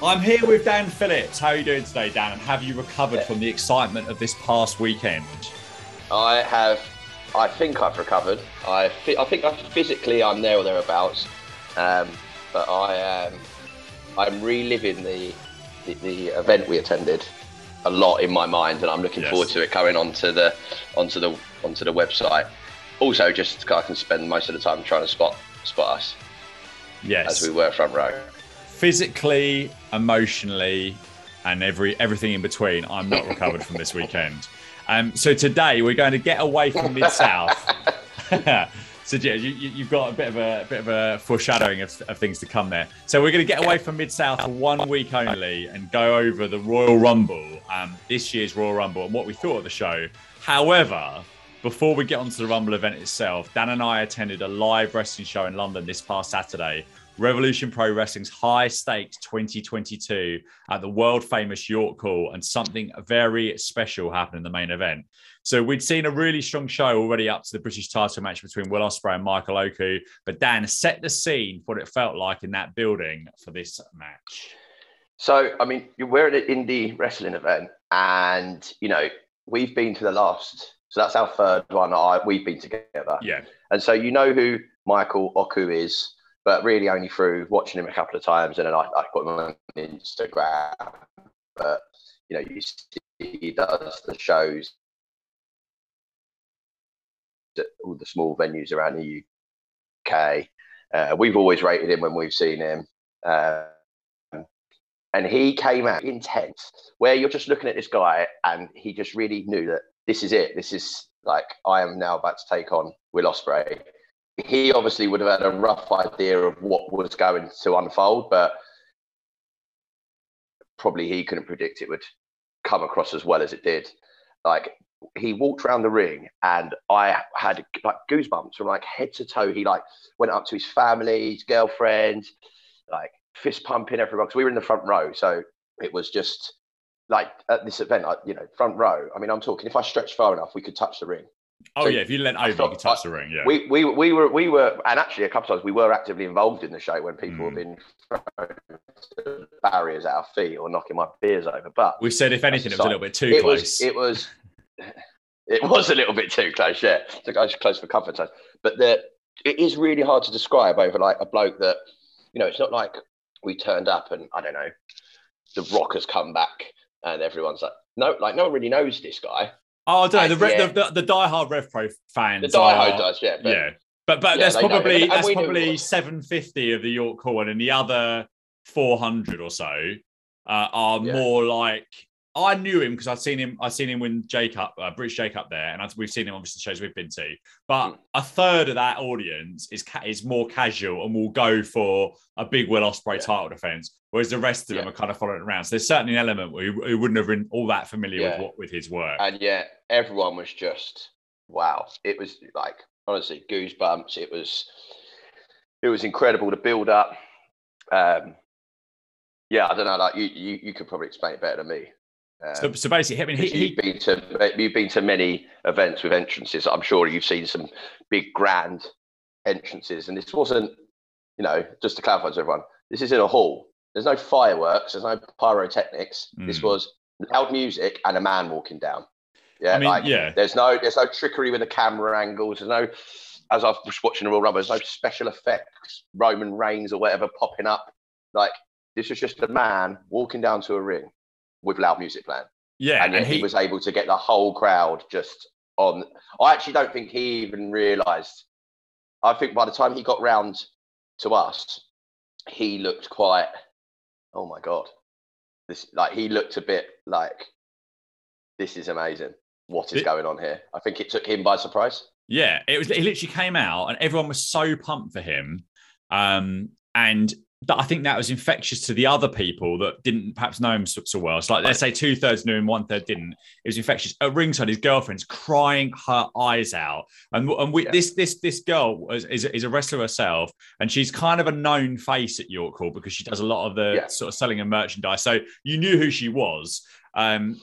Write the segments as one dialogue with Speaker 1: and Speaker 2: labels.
Speaker 1: I'm here with Dan Phillips. How are you doing today, Dan? And have you recovered from the excitement of this past weekend?
Speaker 2: I have. I think I've recovered. I, I think I, physically I'm there or thereabouts, um, but I am. I'm reliving the, the, the event we attended a lot in my mind, and I'm looking yes. forward to it coming onto the onto the onto the website. Also, just I can spend most of the time trying to spot spot us.
Speaker 1: Yes,
Speaker 2: as we were front row.
Speaker 1: Physically, emotionally, and every everything in between, I'm not recovered from this weekend. Um, so today we're going to get away from Mid South. so yeah, you, have got a bit of a, a, bit of a foreshadowing of, of, things to come there. So we're going to get away from Mid South for one week only and go over the Royal Rumble, um, this year's Royal Rumble, and what we thought of the show. However, before we get onto the Rumble event itself, Dan and I attended a live wrestling show in London this past Saturday Revolution Pro Wrestling's high stakes 2022 at the world famous York Hall, and something very special happened in the main event. So we'd seen a really strong show already up to the British title match between Will Ospreay and Michael Oku, but Dan set the scene for what it felt like in that building for this match.
Speaker 2: So, I mean, we're at an indie wrestling event, and you know we've been to the last. So that's our third one. I, we've been together.
Speaker 1: Yeah.
Speaker 2: And so you know who Michael Oku is but really only through watching him a couple of times, and then I, I put him on Instagram. But you know, you see he does the shows at all the small venues around the UK. Uh, we've always rated him when we've seen him. Um, and he came out intense, where you're just looking at this guy, and he just really knew that this is it. This is like I am now about to take on Will Ospreay he obviously would have had a rough idea of what was going to unfold, but probably he couldn't predict it would come across as well as it did. Like he walked around the ring and I had like goosebumps from like head to toe. He like went up to his family, his girlfriend, like fist pumping everyone because we were in the front row. So it was just like at this event, you know, front row. I mean, I'm talking if I stretched far enough, we could touch the ring.
Speaker 1: Oh so yeah, if you leant over, you could touch the ring. Yeah,
Speaker 2: we, we we were we were, and actually a couple times we were actively involved in the show when people mm. have been throwing barriers at our feet or knocking my beers over. But
Speaker 1: we said if anything, it was a little bit too
Speaker 2: it
Speaker 1: close.
Speaker 2: Was, it was. It was a little bit too close, yeah. It's like close for comfort zone. But the it is really hard to describe over like a bloke that, you know, it's not like we turned up and I don't know, the rock has come back and everyone's like, no, like no one really knows this guy.
Speaker 1: Oh, I don't know. The, yeah. the, the, the diehard Rev Pro fans.
Speaker 2: The diehard are, does, yeah.
Speaker 1: But, yeah. But but yeah, that's probably that's probably seven fifty of the York Hall, and the other four hundred or so uh, are yeah. more like I knew him because I'd seen him. I'd seen him when J-Cup, uh, British J-Cup there, and I'd, we've seen him obviously shows we've been to. But mm. a third of that audience is ca- is more casual and will go for a big Will Ospreay yeah. title defense, whereas the rest of yeah. them are kind of following around. So there's certainly an element where who wouldn't have been all that familiar yeah. with what with his work.
Speaker 2: And yeah, everyone was just wow. It was like honestly goosebumps. It was it was incredible to build up. Um, yeah, I don't know. Like you, you, you could probably explain it better than me.
Speaker 1: Um, so, so, basically, I mean, he,
Speaker 2: you've been to you've been to many events with entrances. I'm sure you've seen some big grand entrances, and this wasn't, you know, just to clarify to everyone, this is in a hall. There's no fireworks. There's no pyrotechnics. Mm. This hmm. was loud music and a man walking down. Yeah,
Speaker 1: I mean, like, yeah.
Speaker 2: There's no there's no trickery with the camera angles. There's no, as I was watching the Royal Rumble, there's no special effects, Roman Reigns or whatever popping up. Like this was just a man walking down to a ring with loud music playing.
Speaker 1: Yeah,
Speaker 2: and, and he, he, was able to get the whole crowd just on. I actually don't think he even realised. I think by the time he got round to us, he looked quite. Oh my god, this like he looked a bit like. This is amazing. What is it, going on here? I think it took him by surprise.
Speaker 1: Yeah, it was. He literally came out, and everyone was so pumped for him. Um, and that I think that was infectious to the other people that didn't perhaps know him so, so well. So, like, let's say two thirds knew him, one third didn't. It was infectious. At ringside, his girlfriend's crying her eyes out, and and we, yeah. this this this girl is, is, is, a wrestler herself, and she's kind of a known face at York Hall because she does a lot of the yeah. sort of selling of merchandise. So you knew who she was. Um,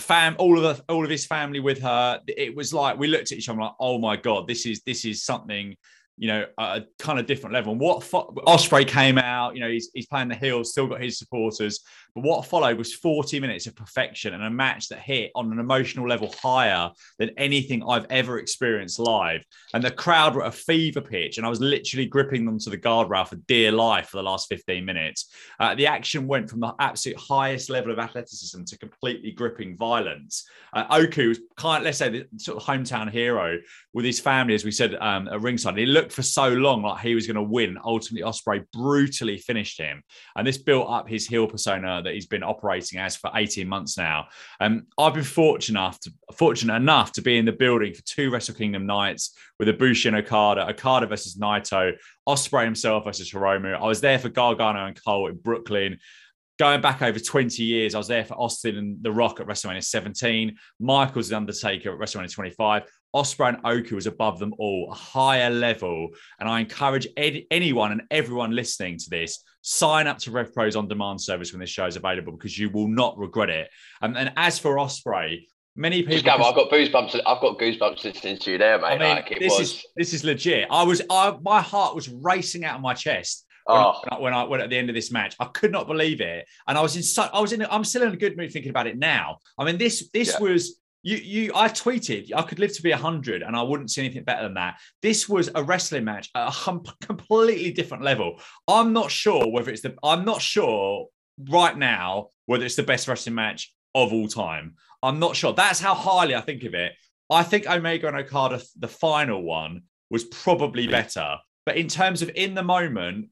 Speaker 1: fam all of the, all of his family with her it was like we looked at each other like oh my god this is this is something you know, a kind of different level. And what fo- Ospreay came out, you know, he's, he's playing the hills, still got his supporters. But what followed was 40 minutes of perfection and a match that hit on an emotional level higher than anything I've ever experienced live. And the crowd were at a fever pitch, and I was literally gripping them to the guardrail for dear life for the last 15 minutes. Uh, the action went from the absolute highest level of athleticism to completely gripping violence. Uh, Oku was kind of, let's say, the sort of hometown hero with his family, as we said um, at ringside. He looked for so long like he was going to win. Ultimately, Ospreay brutally finished him, and this built up his heel persona that he's been operating as for 18 months now. Um, I've been fortunate enough to fortunate enough to be in the building for two Wrestle Kingdom nights with Ibushi and Okada, Okada versus Naito, Ospreay himself versus Hiromu. I was there for Gargano and Cole in Brooklyn going back over 20 years, I was there for Austin and The Rock at WrestleMania 17, Michaels and Undertaker at WrestleMania 25. Ospreay and Oku was above them all, a higher level. And I encourage ed- anyone and everyone listening to this, sign up to RevPro's on demand service when this show is available because you will not regret it. Um, and as for Ospreay, many people.
Speaker 2: Go, I've got goosebumps. I've got goosebumps listening to you there, mate. I mean, like
Speaker 1: this
Speaker 2: was...
Speaker 1: is this is legit. I was, I my heart was racing out of my chest when, oh. I, when I went at the end of this match. I could not believe it, and I was in. I was in. I'm still in a good mood thinking about it now. I mean, this this yeah. was you you I tweeted I could live to be 100 and I wouldn't see anything better than that. This was a wrestling match at a completely different level. I'm not sure whether it's the I'm not sure right now whether it's the best wrestling match of all time. I'm not sure. That's how highly I think of it. I think Omega and Okada the final one was probably better. But in terms of in the moment,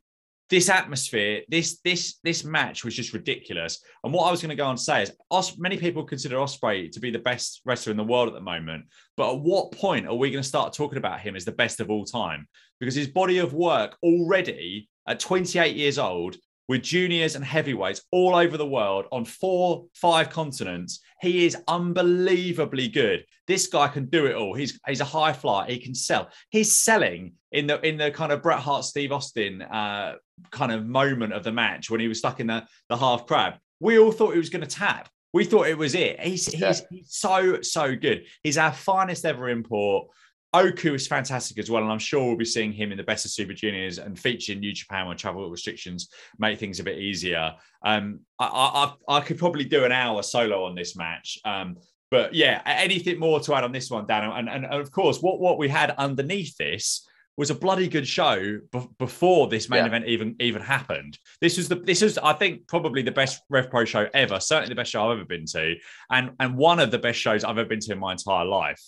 Speaker 1: this atmosphere, this this this match was just ridiculous. And what I was going to go on to say is, Os- many people consider Ospreay to be the best wrestler in the world at the moment. But at what point are we going to start talking about him as the best of all time? Because his body of work already at 28 years old, with juniors and heavyweights all over the world on four, five continents, he is unbelievably good. This guy can do it all. He's he's a high flyer. He can sell. He's selling in the in the kind of Bret Hart, Steve Austin uh, kind of moment of the match when he was stuck in the, the half crab. We all thought he was going to tap. We thought it was it. He's, yeah. he's, he's so, so good. He's our finest ever import. Oku is fantastic as well, and I'm sure we'll be seeing him in the best of Super Juniors and featuring in New Japan when travel restrictions make things a bit easier. Um, I, I, I could probably do an hour solo on this match, um, but yeah, anything more to add on this one, Dan? And, and, and of course, what what we had underneath this was a bloody good show b- before this main yeah. event even even happened. This was the this was I think probably the best Rev Pro show ever. Certainly the best show I've ever been to, and and one of the best shows I've ever been to in my entire life.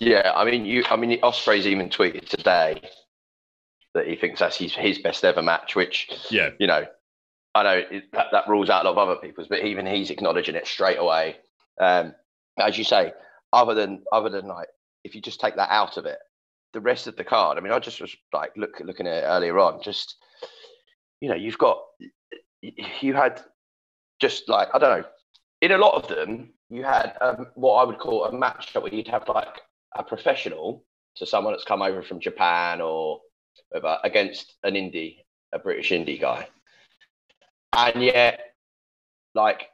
Speaker 2: Yeah, I mean, you. I mean, Ospreay's even tweeted today that he thinks that's his, his best ever match. Which,
Speaker 1: yeah,
Speaker 2: you know, I know it, that, that rules out a lot of other people's, but even he's acknowledging it straight away. Um, as you say, other than other than like, if you just take that out of it, the rest of the card. I mean, I just was like look looking at it earlier on. Just you know, you've got you had just like I don't know. In a lot of them, you had um, what I would call a match where you'd have like a professional, so someone that's come over from Japan or against an indie, a British indie guy, and yet like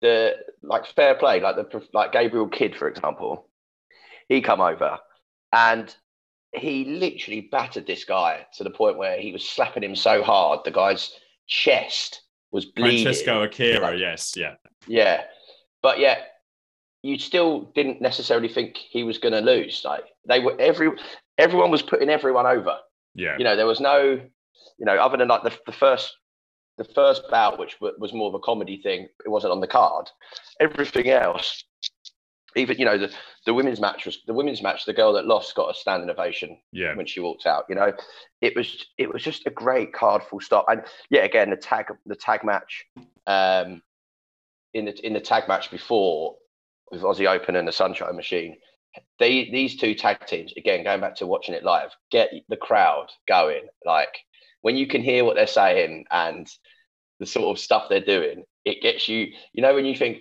Speaker 2: the like fair play, like the like Gabriel Kidd, for example, he come over and he literally battered this guy to the point where he was slapping him so hard the guy's chest was bleeding.
Speaker 1: Francesco Akira, yes, yeah,
Speaker 2: yeah, but yet you still didn't necessarily think he was going to lose. Like they were every everyone was putting everyone over.
Speaker 1: Yeah,
Speaker 2: you know there was no, you know, other than like the, the first the first bout, which was more of a comedy thing, it wasn't on the card. Everything else even you know the, the women's match was the women's match the girl that lost got a standing ovation
Speaker 1: yeah.
Speaker 2: when she walked out you know it was it was just a great card full stop and yeah again the tag the tag match um in the in the tag match before with Aussie Open and the Sunshine Machine they these two tag teams again going back to watching it live get the crowd going like when you can hear what they're saying and the sort of stuff they're doing it gets you you know when you think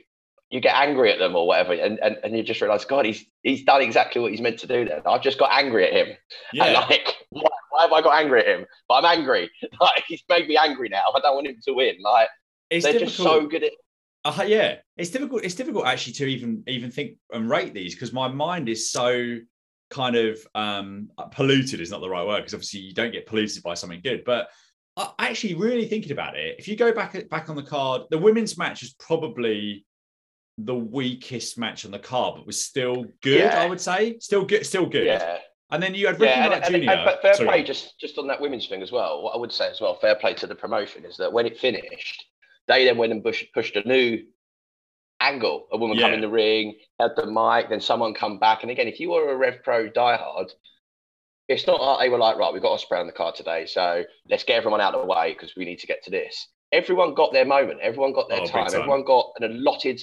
Speaker 2: you get angry at them or whatever, and, and, and you just realize, God, he's he's done exactly what he's meant to do. Then I've just got angry at him. Yeah. And like, why, why, have I got angry at him? But I'm angry. Like he's made me angry now. I don't want him to win. Like it's they're difficult. just so good at.
Speaker 1: Uh, yeah, it's difficult. It's difficult actually to even even think and rate these because my mind is so kind of um, polluted is not the right word because obviously you don't get polluted by something good. But actually, really thinking about it, if you go back back on the card, the women's match is probably the weakest match on the card, but was still good. Yeah. I would say still good, still good.
Speaker 2: Yeah.
Speaker 1: And then you had Ricky yeah,
Speaker 2: and. And, and, fair Sorry. play, just just on that women's thing as well. What I would say as well, fair play to the promotion is that when it finished, they then went and pushed, pushed a new angle. A woman yeah. come in the ring, had the mic, then someone come back. And again, if you were a Rev Pro diehard, it's not like they were like, right, we've got Ospreay on the card today, so let's get everyone out of the way because we need to get to this. Everyone got their moment. Everyone got their oh, time. time. Everyone got an allotted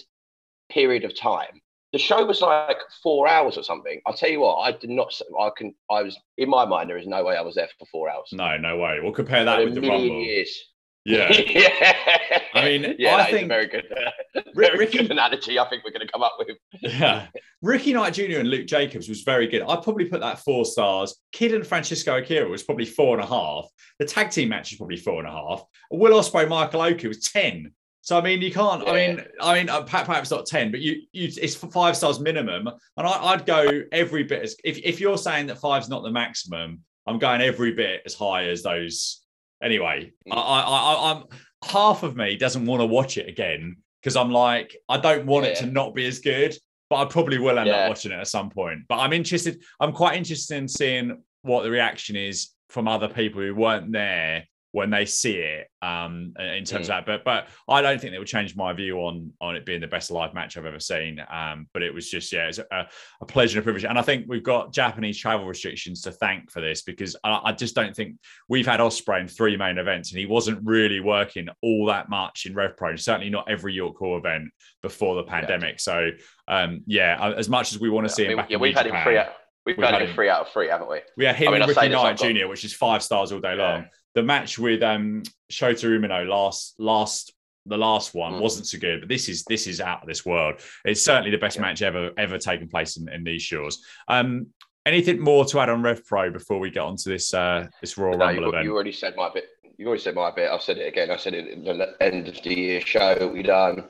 Speaker 2: period of time. The show was like four hours or something. I'll tell you what, I did not. I can. I was in my mind. There is no way I was there for four hours.
Speaker 1: No, no way. We'll compare that with the Rumble.
Speaker 2: Years.
Speaker 1: Yeah. yeah. I mean, yeah, I think
Speaker 2: very good, uh, very Ricky, good analogy. I think we're going to come up with.
Speaker 1: yeah, Ricky Knight Jr. and Luke Jacobs was very good. I'd probably put that four stars. Kidd and Francisco Akira was probably four and a half. The tag team match is probably four and a half. Will Ospreay, Michael Oku was ten. So I mean, you can't. Yeah. I mean, I mean, perhaps not ten, but you, you, it's five stars minimum. And I, would go every bit as if if you're saying that five's not the maximum, I'm going every bit as high as those. Anyway, mm. I, I, I, I'm half of me doesn't want to watch it again because I'm like, I don't want yeah. it to not be as good, but I probably will end yeah. up watching it at some point. But I'm interested. I'm quite interested in seeing what the reaction is from other people who weren't there when they see it um, in terms mm. of that. But but I don't think it will change my view on on it being the best live match I've ever seen. Um, but it was just yeah, it's a, a, pleasure and a privilege. And I think we've got Japanese travel restrictions to thank for this because I, I, just don't think we've had Ospreay in three main events and he wasn't really working all that much in Rev Pro. Certainly not every York Hall event before the pandemic. Yeah. So um, yeah, as much as we want to see him back,
Speaker 2: yeah, we've had
Speaker 1: Japan,
Speaker 2: him free. Out. We've, we've had, him three out of three, haven't we?
Speaker 1: We had him I mean, and Ricky Knight Jr., which is five stars all day yeah. long the match with um Shota Umino last last the last one mm. wasn't so good, but this is this is out of this world. It's certainly the best yeah. match ever ever taken place in, in these shores. Um, anything more to add on Rev Pro before we get onto this uh, this Royal no, Rumble
Speaker 2: you,
Speaker 1: event?
Speaker 2: You already said my bit. You already said my bit. I've said it again. I said it in the end of the year show we done.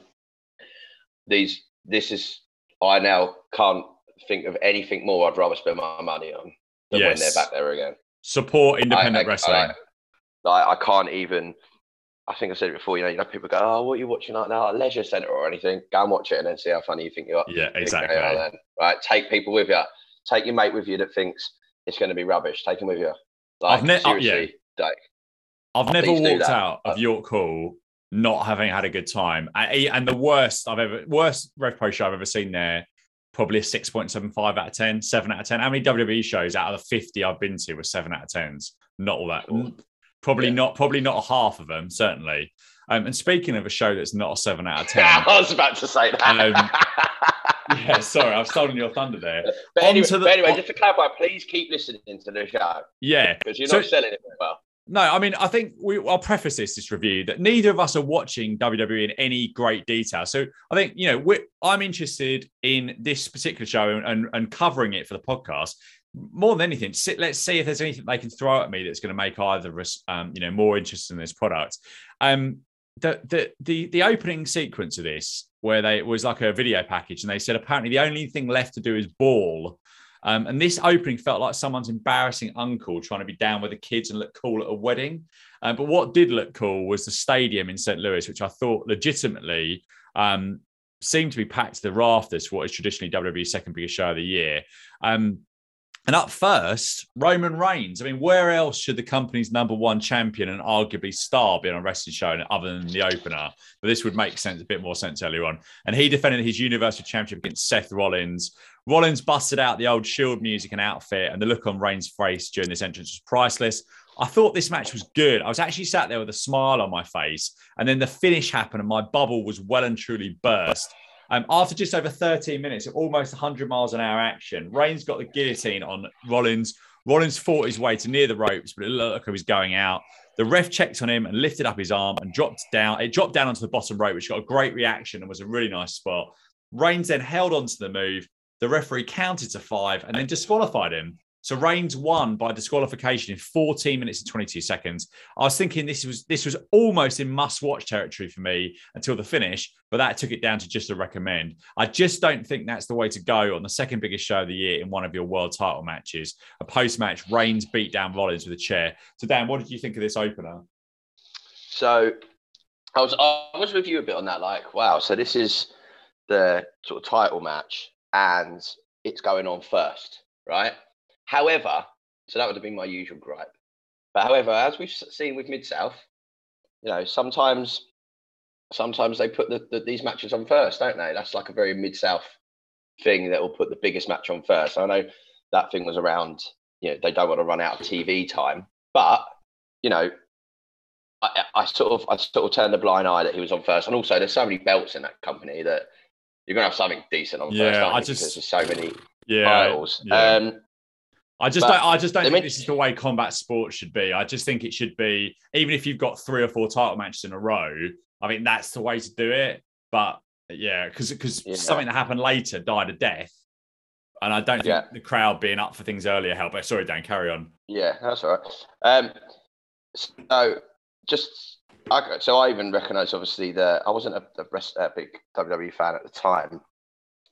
Speaker 2: These this is I now can't think of anything more I'd rather spend my money on than yes. when they're back there again.
Speaker 1: Support independent I, I, wrestling. I,
Speaker 2: like I can't even. I think I said it before. You know, you know, people go, "Oh, what are you watching right now? A leisure centre or anything?" Go and watch it and then see how funny you think you are.
Speaker 1: Yeah, exactly.
Speaker 2: You then. Right, take people with you. Take your mate with you that thinks it's going to be rubbish. Take him with you. Like, I've ne- uh, seriously, yeah. like,
Speaker 1: I've never walked out of York Hall not having had a good time. And the worst I've ever, worst Rev Pro show I've ever seen there, probably a 6.75 out of 10, 7 out of 10. How many WWE shows out of the 50 I've been to were 7 out of 10s? Not all that. Probably yeah. not. Probably not a half of them. Certainly. Um, and speaking of a show that's not a seven out of ten,
Speaker 2: I was about to say that.
Speaker 1: Um, yeah, sorry, I've stolen your thunder there.
Speaker 2: But anyway, the, but anyway, just to clarify, please keep listening to the show.
Speaker 1: Yeah,
Speaker 2: because you're not so, selling it very well.
Speaker 1: No, I mean, I think we, I'll preface this this review that neither of us are watching WWE in any great detail. So I think you know I'm interested in this particular show and, and, and covering it for the podcast more than anything, let's see if there's anything they can throw at me that's going to make either of us, um, you know, more interested in this product. Um, the, the the the opening sequence of this, where they was like a video package, and they said apparently the only thing left to do is ball. Um, and this opening felt like someone's embarrassing uncle trying to be down with the kids and look cool at a wedding. Um, but what did look cool was the stadium in St. Louis, which I thought legitimately um, seemed to be packed to the rafters for what is traditionally WWE's second biggest show of the year. Um, and up first, Roman Reigns. I mean, where else should the company's number one champion and arguably star be on a wrestling show other than the opener? But this would make sense, a bit more sense earlier on. And he defended his Universal Championship against Seth Rollins. Rollins busted out the old Shield music and outfit, and the look on Reigns' face during this entrance was priceless. I thought this match was good. I was actually sat there with a smile on my face, and then the finish happened, and my bubble was well and truly burst. Um, after just over 13 minutes of almost 100 miles an hour action, Reigns got the guillotine on Rollins. Rollins fought his way to near the ropes, but it looked like he was going out. The ref checked on him and lifted up his arm and dropped down. It dropped down onto the bottom rope, which got a great reaction and was a really nice spot. Reigns then held on to the move. The referee counted to five and then disqualified him. So Reigns won by disqualification in 14 minutes and 22 seconds. I was thinking this was this was almost in must-watch territory for me until the finish, but that took it down to just a recommend. I just don't think that's the way to go on the second biggest show of the year in one of your world title matches. A post-match Reigns beat down Rollins with a chair. So Dan, what did you think of this opener?
Speaker 2: So I was I was with you a bit on that. Like, wow. So this is the sort of title match, and it's going on first, right? However, so that would have been my usual gripe. But however, as we've seen with Mid South, you know, sometimes sometimes they put the, the, these matches on first, don't they? That's like a very Mid South thing that will put the biggest match on first. I know that thing was around. You know, they don't want to run out of TV time, but you know, I, I, sort of I sort of turned a blind eye that he was on first, and also there's so many belts in that company that you're gonna have something decent on
Speaker 1: yeah,
Speaker 2: first.
Speaker 1: I just
Speaker 2: there's so many
Speaker 1: yeah,
Speaker 2: titles.
Speaker 1: Yeah.
Speaker 2: Um,
Speaker 1: I just don't. I just don't think this is the way combat sports should be. I just think it should be, even if you've got three or four title matches in a row. I think that's the way to do it. But yeah, because because yeah. something that happened later died a death, and I don't think yeah. the crowd being up for things earlier helped. Sorry, Dan, carry on.
Speaker 2: Yeah, that's all right. Um, so just so I even recognise obviously that I wasn't a, a, a big WWE fan at the time,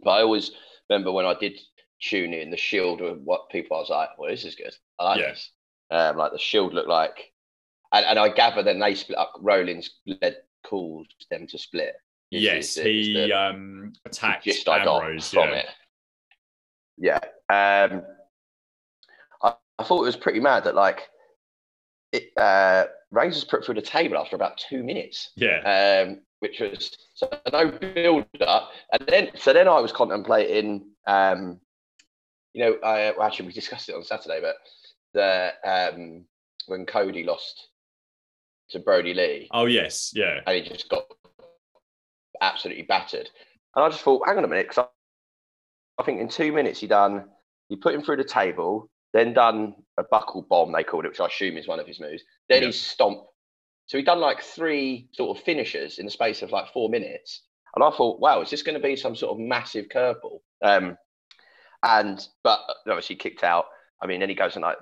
Speaker 2: but I always remember when I did tune in the Shield with what people I was like, well, this is good. I like yeah. this. Um, like the Shield looked like, and, and I gather then they split up. Rollins led called them to split.
Speaker 1: Yes, he um, attacked just Ambrose from yeah. it.
Speaker 2: Yeah, um, I, I thought it was pretty mad that like it, uh, Reigns was put through the table after about two minutes.
Speaker 1: Yeah.
Speaker 2: Um, which was so no build up, and then so then I was contemplating. Um, you know, I, well, actually we discussed it on Saturday, but the um, when Cody lost to Brodie Lee.
Speaker 1: Oh yes, yeah,
Speaker 2: and he just got absolutely battered. And I just thought, hang on a minute, because I, I think in two minutes he done, he put him through the table, then done a buckle bomb, they called it, which I assume is one of his moves. Then he stomped. So he'd done like three sort of finishes in the space of like four minutes. And I thought, wow, is this going to be some sort of massive curveball? Um, and, but obviously kicked out. I mean, then he goes and like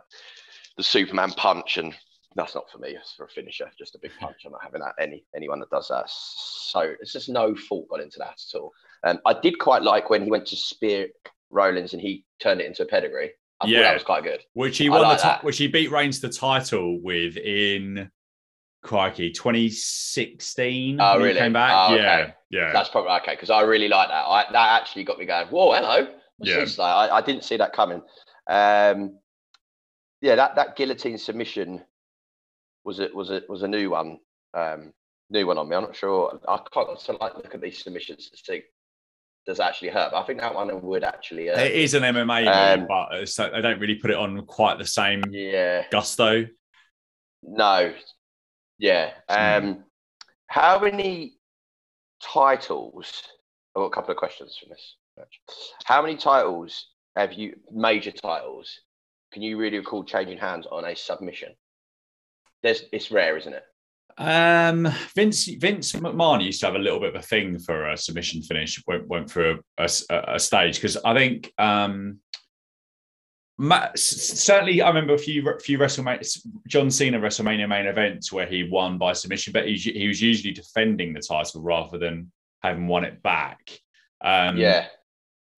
Speaker 2: the Superman punch, and that's not for me. It's for a finisher, just a big punch. I'm not having that any anyone that does that. So it's just no fault got into that at all. And um, I did quite like when he went to spear Rollins and he turned it into a pedigree. I yeah, that was quite good.
Speaker 1: Which he won like the t- which he beat Reigns the title with in Crikey 2016.
Speaker 2: Oh, really?
Speaker 1: came back.
Speaker 2: Oh,
Speaker 1: okay. Yeah, yeah.
Speaker 2: That's probably okay because I really like that. I, that actually got me going. Whoa, hello. Yeah. this? Like, I, I didn't see that coming. Um, yeah, that that guillotine submission was it was it was a new one, um, new one on me. I'm not sure. I can't so like look at these submissions to see does actually hurt. But I think that one would actually.
Speaker 1: Hurt. It is an MMA, um, but so they don't really put it on quite the same
Speaker 2: yeah
Speaker 1: gusto.
Speaker 2: No, yeah. Um, how many titles? I've got a couple of questions from this. How many titles have you, major titles, can you really recall changing hands on a submission? There's, it's rare, isn't it?
Speaker 1: Um, Vince Vince McMahon used to have a little bit of a thing for a submission finish. Went went through a, a, a stage because I think um, certainly I remember a few few WrestleMania John Cena WrestleMania main events where he won by submission, but he he was usually defending the title rather than having won it back. Um,
Speaker 2: yeah,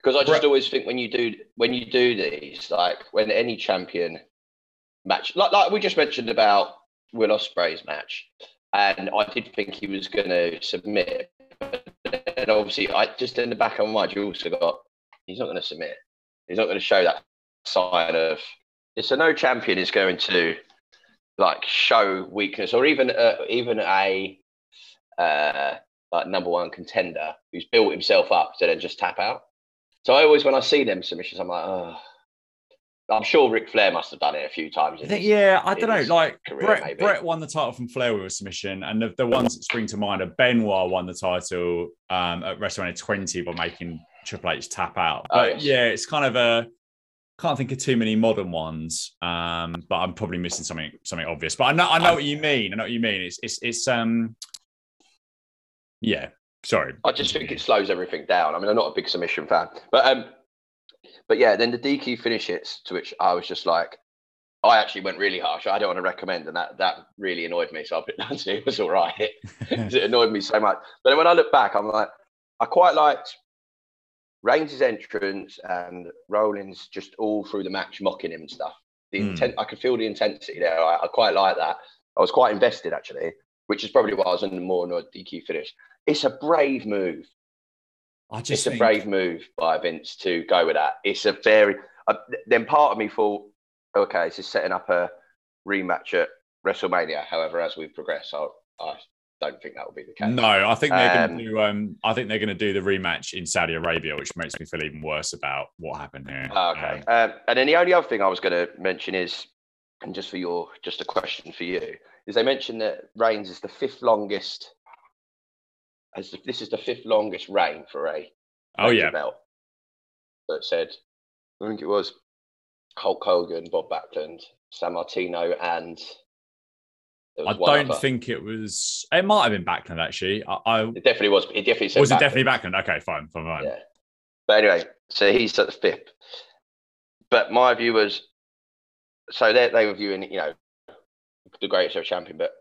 Speaker 2: because I just always think when you do when you do these, like when any champion match, like like we just mentioned about Will Ospreay's match, and I did think he was going to submit, and obviously, I just in the back of my mind, you also got he's not going to submit. He's not going to show that sign of. So no champion is going to like show weakness, or even uh, even a uh, like number one contender who's built himself up to then just tap out. So I always, when I see them submissions, I'm like, oh. I'm sure Ric Flair must have done it a few times.
Speaker 1: His, yeah, I don't know. Like career, Bret, Bret, won the title from Flair with a submission, and the, the ones that spring to mind are Benoit won the title um, at WrestleMania 20 by making Triple H tap out. Oh, but oh, yes. yeah, it's kind of a can't think of too many modern ones. Um, but I'm probably missing something something obvious. But I know I know what you mean. I know what you mean. It's it's it's um yeah, sorry.
Speaker 2: I just think it slows everything down. I mean, I'm not a big submission fan, but um, but yeah, then the DQ finish hits, to which I was just like, I actually went really harsh. I don't want to recommend, and that that really annoyed me. So I put down to it was all right. it annoyed me so much. But when I look back, I'm like, I quite liked Reigns' entrance and Rollins just all through the match mocking him and stuff. The mm. intent, I could feel the intensity there. I, I, quite like that. I was quite invested actually, which is probably why I was on the more annoyed DQ finish. It's a brave move. I just it's think... a brave move by Vince to go with that. It's a very. Uh, then part of me thought, okay, this is setting up a rematch at WrestleMania. However, as we progress, I, I don't think that will be the case.
Speaker 1: No, I think they're um, going to do. Um, I think they're going to do the rematch in Saudi Arabia, which makes me feel even worse about what happened here.
Speaker 2: Okay, um, um, and then the only other thing I was going to mention is, and just for your, just a question for you, is they mentioned that Reigns is the fifth longest. As the, this is the fifth longest reign for a.
Speaker 1: Oh yeah.
Speaker 2: Belt. That said, I think it was Hulk Hogan, Bob Backlund, Sammartino, and
Speaker 1: I don't other. think it was. It might have been Backlund actually. I, I
Speaker 2: it definitely was. It definitely said
Speaker 1: was Backlund. it definitely Backlund. Okay, fine, fine, fine.
Speaker 2: Yeah. But anyway, so he's at the fifth. But my view was, so they they were viewing you know the greatest of champion. But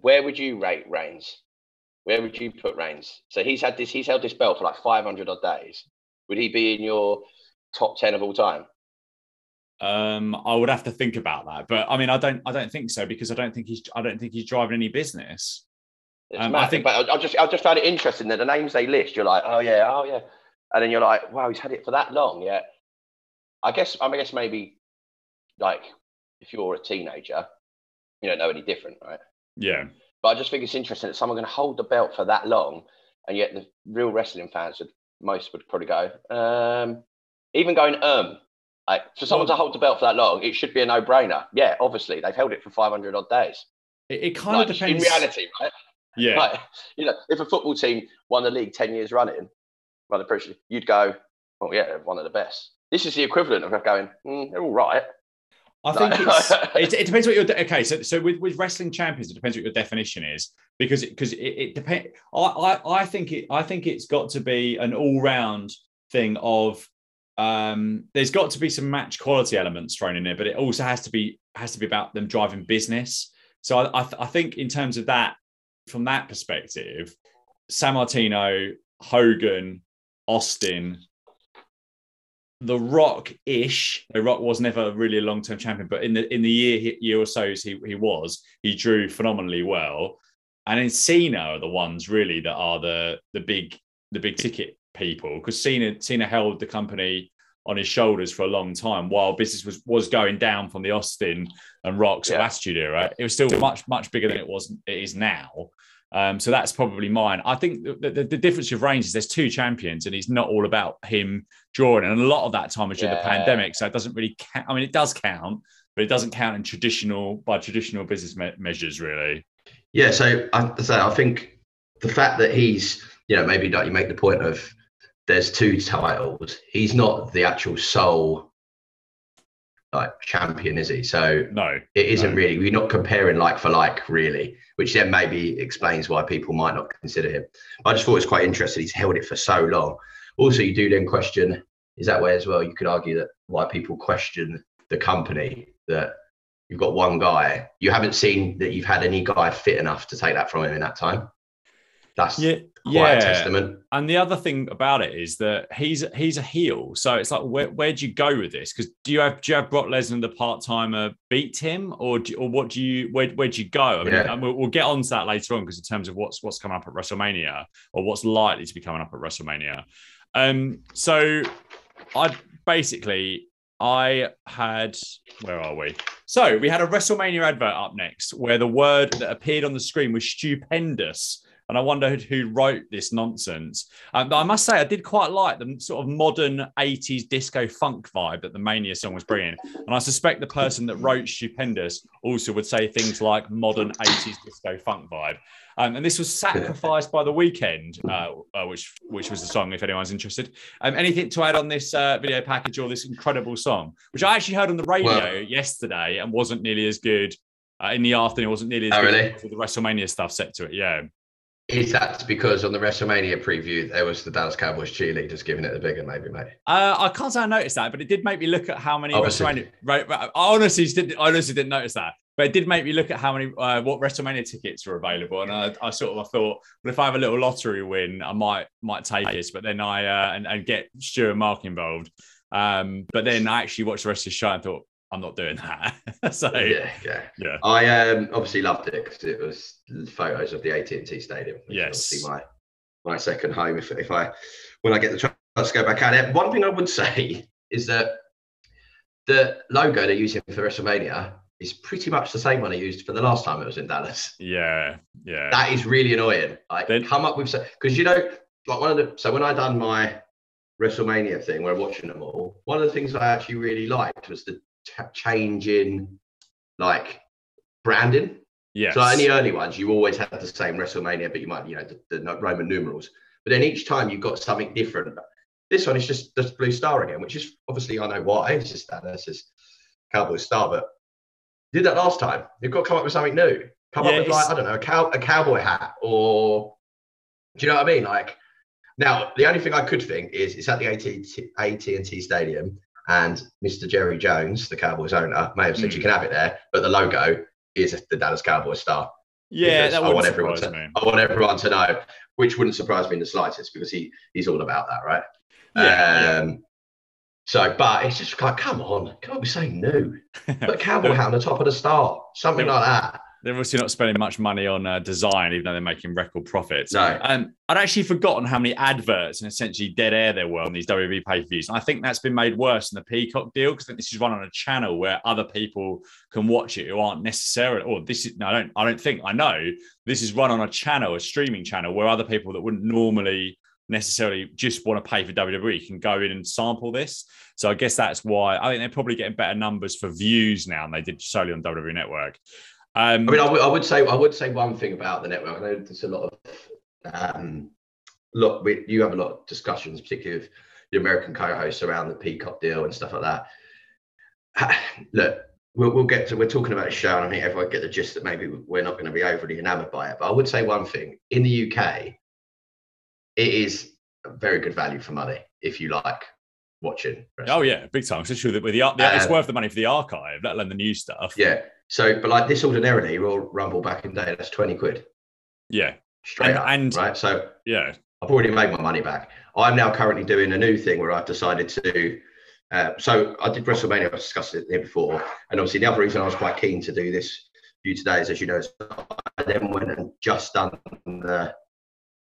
Speaker 2: where would you rate Reigns? Where would you put Reigns? So he's had this. He's held this belt for like five hundred odd days. Would he be in your top ten of all time?
Speaker 1: Um, I would have to think about that, but I mean, I don't, I don't think so because I don't think he's, I don't think he's driving any business.
Speaker 2: Um, I think, but I just, I just found it interesting that the names they list, you're like, oh yeah, oh yeah, and then you're like, wow, he's had it for that long, yeah. I guess, I guess maybe, like, if you're a teenager, you don't know any different, right?
Speaker 1: Yeah.
Speaker 2: But I just think it's interesting that someone can hold the belt for that long, and yet the real wrestling fans would, most would probably go, um, even going, um, like for someone well, to hold the belt for that long, it should be a no-brainer. Yeah, obviously they've held it for 500 odd days.
Speaker 1: It, it kind like, of depends.
Speaker 2: In reality, right?
Speaker 1: Yeah.
Speaker 2: Like, you know, if a football team won the league 10 years running, the pressure, you'd go, oh yeah, they're one of the best. This is the equivalent of going, mm, they're all right.
Speaker 1: I think it's, it, it, depends what your okay. So, so with, with wrestling champions, it depends what your definition is because because it, it, it depends. I, I I think it I think it's got to be an all round thing of um, there's got to be some match quality elements thrown in there, but it also has to be has to be about them driving business. So I, I, th- I think in terms of that, from that perspective, Sammartino, Hogan, Austin, The Rock ish. The Rock was never really a long term champion, but in the in the year year or so he he was, he drew phenomenally well. And then Cena are the ones really that are the the big the big ticket people because Cena Cena held the company on his shoulders for a long time while business was was going down from the Austin and Rocks yeah. Attitude era. It was still much much bigger than it was it is now. Um, so that's probably mine. I think the, the, the, difference with Reigns is there's two champions, and it's not all about him drawing. And a lot of that time was during yeah. the pandemic, so it doesn't really count. I mean, it does count, but it doesn't count in traditional by traditional business me- measures, really.
Speaker 3: Yeah. So I, so I think the fact that he's, you know, maybe like you make the point of there's two titles. He's not the actual sole like champion, is he? So
Speaker 1: no,
Speaker 3: it isn't
Speaker 1: no.
Speaker 3: really. We're not comparing like for like, really, which then maybe explains why people might not consider him. I just thought it was quite interesting. He's held it for so long. Also, you do then question: is that way as well? You could argue that why people question the company that you've got one guy. You haven't seen that you've had any guy fit enough to take that from him in that time. That's yeah, yeah. testament.
Speaker 1: And the other thing about it is that he's he's a heel, so it's like where where do you go with this? Because do you have do you have Brock Lesnar the part timer beat him, or do, or what do you where where do you go? I mean, yeah. we'll, we'll, get on to that later on because in terms of what's what's coming up at WrestleMania or what's likely to be coming up at WrestleMania. Um, so I basically I had where are we? So we had a WrestleMania advert up next where the word that appeared on the screen was stupendous and I wondered who wrote this nonsense. Um, but I must say, I did quite like the sort of modern 80s disco funk vibe that the Mania song was bringing. And I suspect the person that wrote Stupendous also would say things like modern 80s disco funk vibe. Um, and this was sacrificed by the Weeknd, uh, uh, which which was the song. If anyone's interested, um, anything to add on this uh, video package or this incredible song, which I actually heard on the radio well, yesterday and wasn't nearly as good uh, in the afternoon. It wasn't nearly as oh, good
Speaker 3: really?
Speaker 1: the WrestleMania stuff set to it. Yeah.
Speaker 2: Is that because on the WrestleMania preview there was the Dallas Cowboys cheerleaders giving it the bigger, maybe, mate?
Speaker 1: Uh, I can't say I noticed that, but it did make me look at how many
Speaker 2: Obviously.
Speaker 1: WrestleMania. Right, I honestly didn't. I honestly didn't notice that, but it did make me look at how many uh, what WrestleMania tickets were available, and I, I sort of I thought, well, if I have a little lottery win, I might might take this, but then I uh, and, and get Stuart and Mark involved. Um, but then I actually watched the rest of the show and thought, I'm not doing that. so
Speaker 2: Yeah, yeah.
Speaker 1: yeah.
Speaker 2: I um, obviously loved it because it was photos of the AT&T Stadium.
Speaker 1: Yes.
Speaker 2: obviously my my second home. If if I when I get the chance to go back at it, one thing I would say is that the logo they're using for WrestleMania is pretty much the same one I used for the last time it was in Dallas.
Speaker 1: yeah, yeah,
Speaker 2: That is really annoying. Like
Speaker 1: Then-
Speaker 2: come up with because you know like one of the so when I done my WrestleMania thing where I'm watching them all, one of the things I actually really liked was the t- change in like branding.
Speaker 1: Yeah.
Speaker 2: So in the early ones, you always had the same WrestleMania, but you might, you know, the, the Roman numerals. But then each time you've got something different. This one is just the blue star again, which is obviously I know why. It's just that it's just Cowboy star, but did that last time. You've got to come up with something new. Come
Speaker 1: Yeah,
Speaker 2: up with like I don't know a cow a cowboy hat or do you know what I mean? Like now the only thing I could think is it's at the AT AT&T Stadium and Mr. Jerry Jones, the Cowboys owner, may have said
Speaker 1: Mm.
Speaker 2: you can have it there, but the logo is the Dallas Cowboys star.
Speaker 1: yeah, that
Speaker 2: I want everyone to,
Speaker 1: me.
Speaker 2: I want everyone to know, which wouldn't surprise me in the slightest because he he's all about that, right?
Speaker 1: Yeah,
Speaker 2: Um, So, but it's just like, come on, can't with something new. Put a cowboy hat on the top of the star, something like that.
Speaker 1: They're obviously not spending much money on uh, design, even though they're making record profits.
Speaker 2: No.
Speaker 1: Um, I'd actually forgotten how many adverts and essentially dead air there were on these WWE pay per views. And I think that's been made worse in the Peacock deal because this is run on a channel where other people can watch it who aren't necessarily. Or this is no, I don't. I don't think I know. This is run on a channel, a streaming channel, where other people that wouldn't normally necessarily just want to pay for WWE can go in and sample this. So I guess that's why I think they're probably getting better numbers for views now than they did solely on WWE Network. Um,
Speaker 2: I mean, I would- say I would say one thing about the network. I know there's a lot of um, look. We, you have a lot of discussions, particularly with the American co-hosts around the Peacock deal and stuff like that. Look, we'll, we'll get to. We're talking about a show, and I think everyone get the gist that maybe we're not going to be overly enamored by it. But I would say one thing: in the UK, it is a very good value for money if you like watching.
Speaker 1: Oh yeah, big time. Especially with, with the, the it's
Speaker 2: Uh,
Speaker 1: worth the money for the archive, let alone the new stuff.
Speaker 2: Yeah. So, but like this ordinarily, Royal Rumble back in the day, that's 20 quid
Speaker 1: yeah,
Speaker 2: straight
Speaker 1: And-
Speaker 2: up.
Speaker 1: and-
Speaker 2: right. So
Speaker 1: yeah.
Speaker 2: I've already made my money back. I'm now currently doing a new thing where I've decided to. Uh, so I did WrestleMania. I discussed it here before, and obviously the other reason I was quite keen to do this for you today is, as you know, I then went and just done the.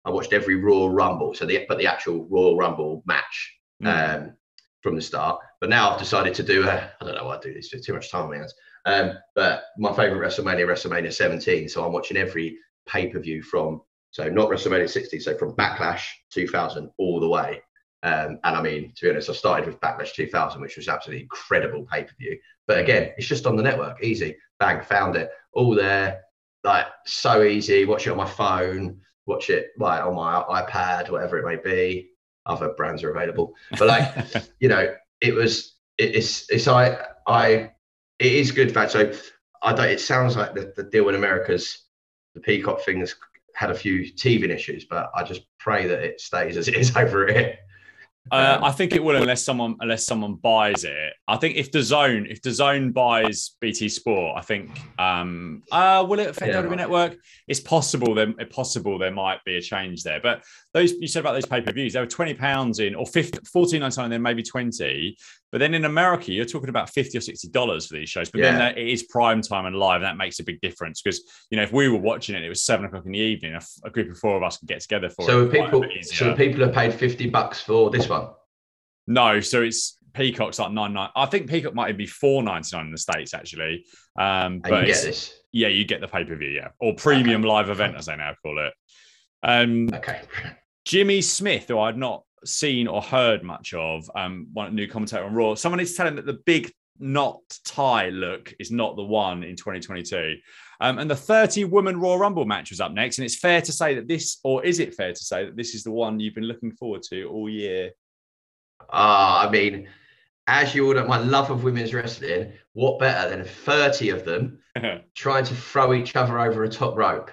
Speaker 2: I watched every Royal Rumble, so the but the actual Royal Rumble match
Speaker 1: Mm.
Speaker 2: um, from the start. But now I've decided to do a. I don't know why I do this. It's too much time on my hands. Um, but my favorite WrestleMania, WrestleMania 17. So I'm watching every pay per view from so not WrestleMania 60, so from Backlash 2000 all the way. Um, and I mean, to be honest, I started with Backlash 2000, which was absolutely incredible pay per view. But again, it's just on the network, easy. Bang, found it, all there, like so easy. Watch it on my phone, watch it like on my iPad, whatever it may be. Other brands are available, but like you know, it was it, it's it's I I it is good fact. So I don't. It sounds like the, the deal in America's the Peacock thing has had a few teething issues, but I just pray that it stays as it is over here.
Speaker 1: Uh,
Speaker 2: Um,
Speaker 1: I think it will unless someone unless someone buys it. I think if DAZN if DAZN buys BT Sport, I think um uh will it affect
Speaker 2: Yeah,
Speaker 1: WWE. Network? It's possible there possible there might be a change there. But those you said about those pay-per-views, they were 20 pounds in or 50 14 and then maybe 20. But then in America, you're talking about 50 or 60 dollars for these shows. But then
Speaker 2: Yeah.
Speaker 1: that, it is prime time and live. And that makes a big difference because you know if we were watching it, it was seven o'clock in the evening. A, f- a group of four of us could get together for
Speaker 2: so
Speaker 1: it.
Speaker 2: people, so people have paid fifty bucks for this one.
Speaker 1: No, so it's Peacock's like nine nine. I think Peacock might be four ninety nine in the states actually. Um, but
Speaker 2: you get this.
Speaker 1: yeah, you get the pay per view, yeah, or premium live event as they now call it. Um,
Speaker 2: Okay.
Speaker 1: Jimmy Smith, who I'd not seen or heard much of, um, one new commentator on Raw. Someone needs to tell him that the big knot tie look is not the one in 2022. Um, and the 30 woman Raw Rumble match was up next. And it's fair to say that this, or is it fair to say that this is the one you've been looking forward to all year?
Speaker 2: Ah, I mean, as you all know, my love of women's wrestling. What better than thirty of them trying to throw each other over a top rope?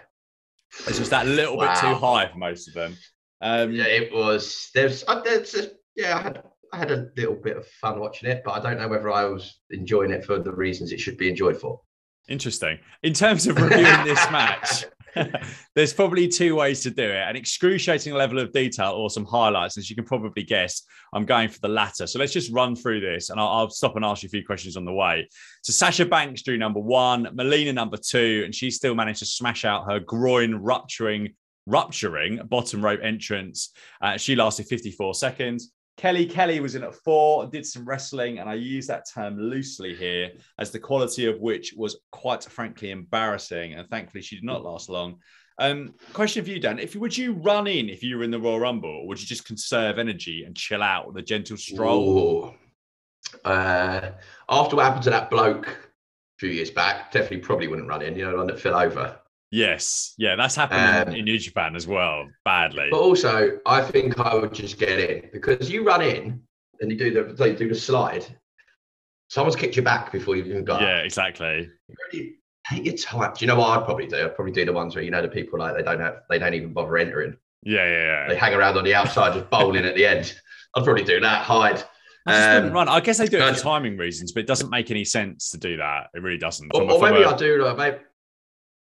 Speaker 1: It's just that little bit too high for most of them. Um,
Speaker 2: Yeah, it was. There's, there's yeah, I had, I had a little bit of fun watching it, but I don't know whether I was enjoying it for the reasons it should be enjoyed for.
Speaker 1: Interesting. In terms of reviewing this match, there's probably two ways to do it an excruciating level of detail or some highlights. As you can probably guess, I'm going for the latter. So let's just run through this and I'll, I'll stop and ask you a few questions on the way. So Sasha Banks drew number one, Melina number two, and she still managed to smash out her groin rupturing. Rupturing bottom rope entrance. Uh, she lasted 54 seconds. Kelly Kelly was in at four, did some wrestling, and I use that term loosely here, as the quality of which was quite frankly embarrassing. And thankfully, she did not last long. Um, question for you, Dan: If would you run in if you were in the Royal Rumble, or would you just conserve energy and chill out with a gentle stroll?
Speaker 2: Uh, after what happened to that bloke a few years back, definitely probably wouldn't run in. You know, the one that fell over.
Speaker 1: Yes, yeah, that's happened
Speaker 2: Um,
Speaker 1: in New Japan as well, badly.
Speaker 2: But also, I think I would just get in because you run in and you do the they do the slide. Someone's kicked you back before you even got. up.
Speaker 1: Yeah, exactly.
Speaker 2: You really take your time. Do you know what I'd probably do? I'd probably do the ones where you know the people like they don't have they don't even bother entering.
Speaker 1: Yeah, yeah, yeah.
Speaker 2: They hang around on the outside, just bowling at the end. I'd probably do that. Hide.
Speaker 1: I just
Speaker 2: Um,
Speaker 1: run. I guess they do it for timing reasons, but it doesn't make any sense to do that. It really doesn't.
Speaker 2: Or, or maybe I do. Like, maybe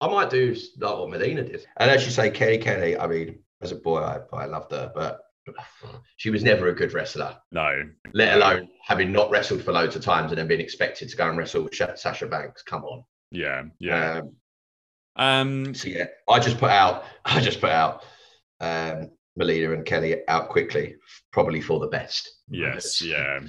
Speaker 2: I might do like what Melina did. And as you say, Kelly Kelly. I mean, as a boy, I, I loved her, but she was never a good wrestler.
Speaker 1: no,
Speaker 2: Let alone having not wrestled for loads of times and then being expected to go and wrestle with Sasha Banks. Come on.
Speaker 1: yeah, yeah.
Speaker 2: Um,
Speaker 1: Um,
Speaker 2: so yeah, I just put out. I just put out um, Melina and Kelly out quickly, probably for the best.
Speaker 1: yes, yeah.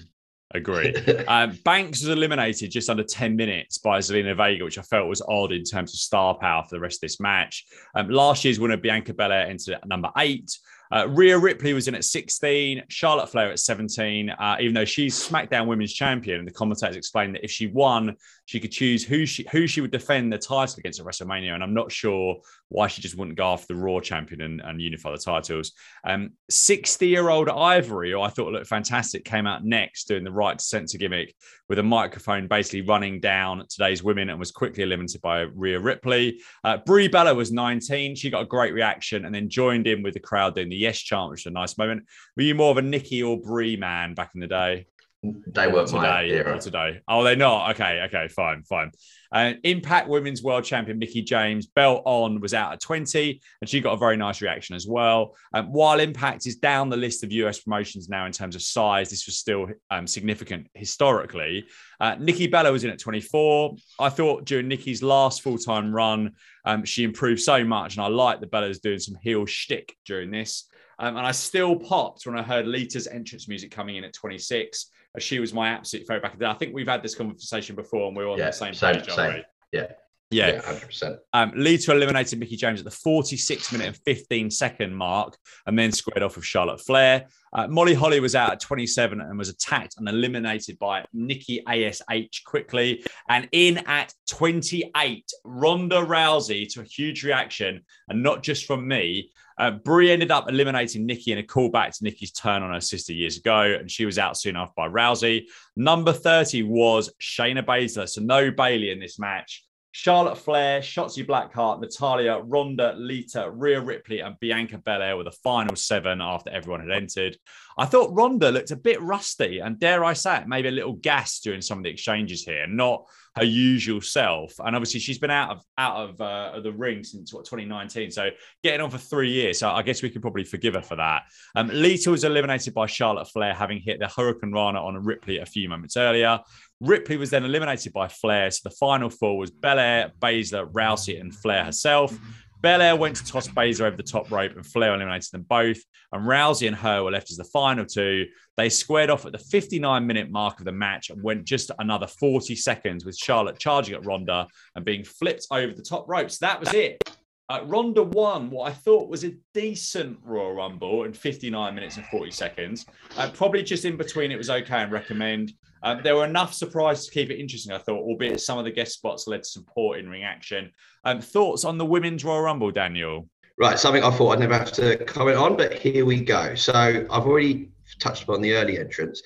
Speaker 1: Agree. Um, Banks was eliminated just under 10 minutes by Zelina Vega, which I felt was odd in terms of star power for the rest of this match. Um, last year's winner, Bianca Belair, entered at number eight. Uh, Rhea Ripley was in at 16, Charlotte Flair at 17, uh, even though she's SmackDown Women's Champion. And the commentators explained that if she won, she could choose who she who she would defend the title against at WrestleMania. And I'm not sure why she just wouldn't go after the Raw champion and, and unify the titles. Um, 60 year old Ivory, who I thought looked fantastic, came out next doing the right to censor gimmick with a microphone basically running down today's women and was quickly eliminated by Rhea Ripley. Uh, Brie Bella was 19. She got a great reaction and then joined in with the crowd doing the yes chant, which was a nice moment. Were you more of a Nikki or Brie man back in the day?
Speaker 2: they weren't my
Speaker 1: today.
Speaker 2: era.
Speaker 1: Today. Oh, they're not. Okay, okay, fine, fine. Uh, Impact Women's World Champion Mickie James, belt on, was out at 20, and she got a very nice reaction as well. Um, while Impact is down the list of US promotions now in terms of size, this was still um, significant historically. Uh, Nikki Bella was in at 24. I thought during Nikki's last full time run, um, she improved so much, and I like that Bella's doing some heel shtick during this. Um, and I still popped when I heard Lita's entrance music coming in at 26. She was my absolute favorite back in the day. I think we've had this conversation before and we're on
Speaker 2: Yeah,
Speaker 1: the same
Speaker 2: same-
Speaker 1: page,
Speaker 2: same.
Speaker 1: aren't we?
Speaker 2: Yeah.
Speaker 1: Yeah.
Speaker 2: Yeah, hundred percent.
Speaker 1: Um, Lita eliminated Mickie James at the 46 minute and 15 second mark and then squared off with Charlotte Flair. Uh, Molly Holly was out at 27 and was attacked and eliminated by Nikki ASH quickly. And in at 28, Ronda Rousey to a huge reaction, and not just from me. Uh, Brie ended up eliminating Nikki in a callback to Nikki's turn on her sister years ago, and she was out soon after by Rousey. Number 30 was Shayna Baszler, so no Bayley in this match. Charlotte Flair, Shotzi Blackheart, Natalya, Ronda, Lita, Rhea Ripley, and Bianca Belair were the final seven after everyone had entered. I thought Ronda looked a bit rusty, and dare I say it, maybe a little gassed during some of the exchanges here, not her usual self. And obviously, she's been out of out of, uh, of the ring since what 2019, so getting on for three years. So I guess we could probably forgive her for that. Um, Lita was eliminated by Charlotte Flair, having hit the hurricanrana on a Ripley a few moments earlier. Ripley was then eliminated by Flair. So the final four was Belair, Baszler, Rousey, and Flair herself. Belair went to toss Baszler over the top rope, and Flair eliminated them both. And Rousey and her were left as the final two. They squared off at the 59 minute mark of the match and went just another 40 seconds with Charlotte charging at Ronda and being flipped over the top rope. So that was it. Uh, Ronda won what I thought was a decent Royal Rumble in 59 minutes and 40 seconds. Uh, probably just in between, it was okay and recommend. Um, there were enough surprises to keep it interesting, I thought, albeit some of the guest spots led to poor in ring action. Um, thoughts on the women's Royal Rumble, Daniel?
Speaker 2: Right, something I thought I'd never have to comment on, but here we go. So I've already touched upon the early entrance.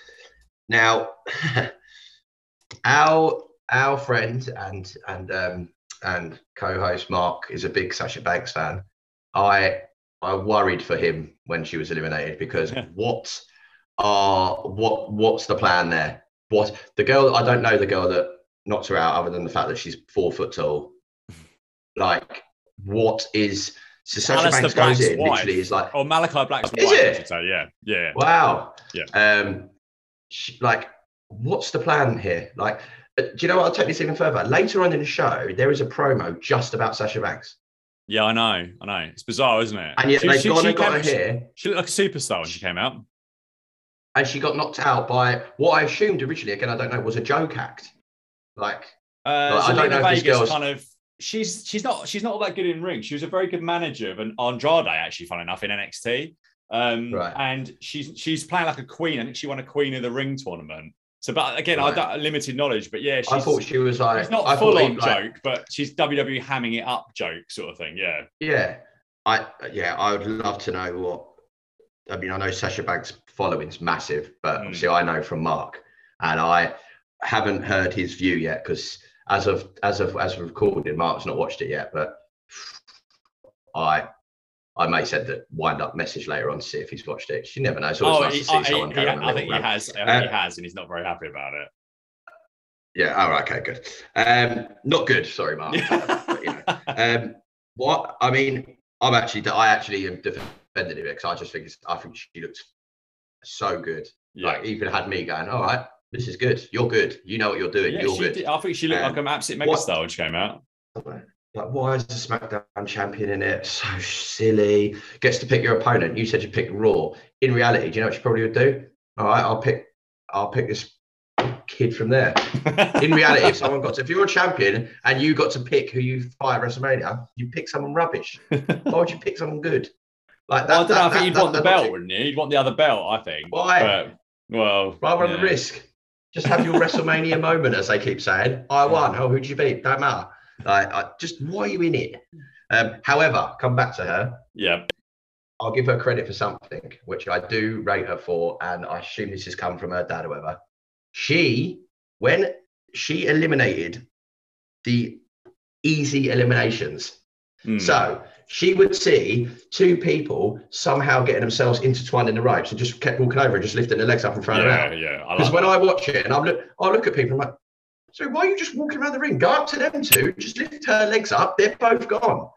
Speaker 2: Now, our our friend and and um, and co-host Mark is a big Sasha Banks fan, I I worried for him when she was eliminated because what are what what's the plan there? What the girl? I don't know the girl that knocked her out, other than the fact that she's four foot tall. Like, what is? So Sasha Banks goes in,
Speaker 1: wife.
Speaker 2: literally is like,
Speaker 1: Oh, Malakai Black's
Speaker 2: Is
Speaker 1: wife,
Speaker 2: it?
Speaker 1: Yeah, yeah.
Speaker 2: wow.
Speaker 1: Yeah.
Speaker 2: Um, she, like, what's the plan here? Like, uh, do you know what? I'll take this even further. Later on in the show, there is a promo just about Sasha Banks,
Speaker 1: Yeah, I know. I know. It's bizarre, isn't it?
Speaker 2: and yet
Speaker 1: She-
Speaker 2: they've
Speaker 1: she-
Speaker 2: gone
Speaker 1: she
Speaker 2: and got her here.
Speaker 1: She looked like a superstar when she came out.
Speaker 2: and she got knocked out by what I assumed originally, again, I don't know, was a joke act. Like,
Speaker 1: Uh,
Speaker 2: Well, I don't know if this girl's-
Speaker 1: kind of she's she's not she's not all that good in ring. She was a very good manager of an Andrade, actually, fun enough, in NXT. Um,
Speaker 2: Right.
Speaker 1: and she's she's playing like a queen. I think she won a Queen of the Ring tournament. So, but again,
Speaker 2: Right.
Speaker 1: I don't limited knowledge, but yeah, she's,
Speaker 2: I thought she was like,
Speaker 1: it's not
Speaker 2: I
Speaker 1: full on
Speaker 2: like,
Speaker 1: joke, but she's WWE hamming it up joke sort of thing. Yeah,
Speaker 2: Yeah, I yeah, I would love to know what. I mean, I know Sasha Banks' following's massive, but
Speaker 1: Mm.
Speaker 2: obviously I know from Mark, and I haven't heard his view yet because as of as of as of recorded, Mark's not watched it yet. But I I may send the wind up message later on to see if he's watched it. You never know. It's always
Speaker 1: oh,
Speaker 2: nice
Speaker 1: he,
Speaker 2: to see
Speaker 1: I,
Speaker 2: someone.
Speaker 1: he-
Speaker 2: a
Speaker 1: I think he has. I think
Speaker 2: Uh,
Speaker 1: he has, and he's not very happy about it.
Speaker 2: Yeah. All right. Okay. Good. Um, not good. Sorry, Mark. But, you know. um, what I mean, I'm actually, I actually am defending it because I just think it's, I think she looks so good.
Speaker 1: yeah.
Speaker 2: Like even had me going, all right, this is good. You're good. You know what you're doing.
Speaker 1: Yeah,
Speaker 2: you're good.
Speaker 1: did, I think she looked
Speaker 2: Um,
Speaker 1: like an absolute megastar when she came out.
Speaker 2: Like, why is the SmackDown champion in it? So silly. Gets to pick your opponent. You said you picked Raw. In reality, do you know what she probably would do? All right, I'll pick. I'll pick this kid from there. In reality, if someone got to, if you're a champion and you got to pick who you fight at WrestleMania, you pick someone rubbish. Why would you pick someone good? Like
Speaker 1: Well, I don't know. I
Speaker 2: that-
Speaker 1: think you'd
Speaker 2: that-
Speaker 1: want the belt,
Speaker 2: logic.
Speaker 1: wouldn't you? You'd want the other belt, I think.
Speaker 2: Why?
Speaker 1: But, well,
Speaker 2: Rather
Speaker 1: yeah.
Speaker 2: than the risk. Just have your WrestleMania moment, as they keep saying. I won. Oh, who'd you beat? Don't matter. Like, I, just why are you in it? Um, however, come back to her.
Speaker 1: Yeah.
Speaker 2: I'll give her credit for something, which I do rate her for, and I assume this has come from her dad or whatever. She, when she eliminated the easy eliminations,
Speaker 1: Hmm.
Speaker 2: so she would see two people somehow getting themselves intertwined in the ropes and just kept walking over and just lifting their legs up and throwing them out.
Speaker 1: yeah, yeah.
Speaker 2: Because
Speaker 1: like
Speaker 2: when. I watch it and I look, I look at people, I'm like, so why are you just walking around the ring? Go up to them two, just lift her legs up. They're both gone.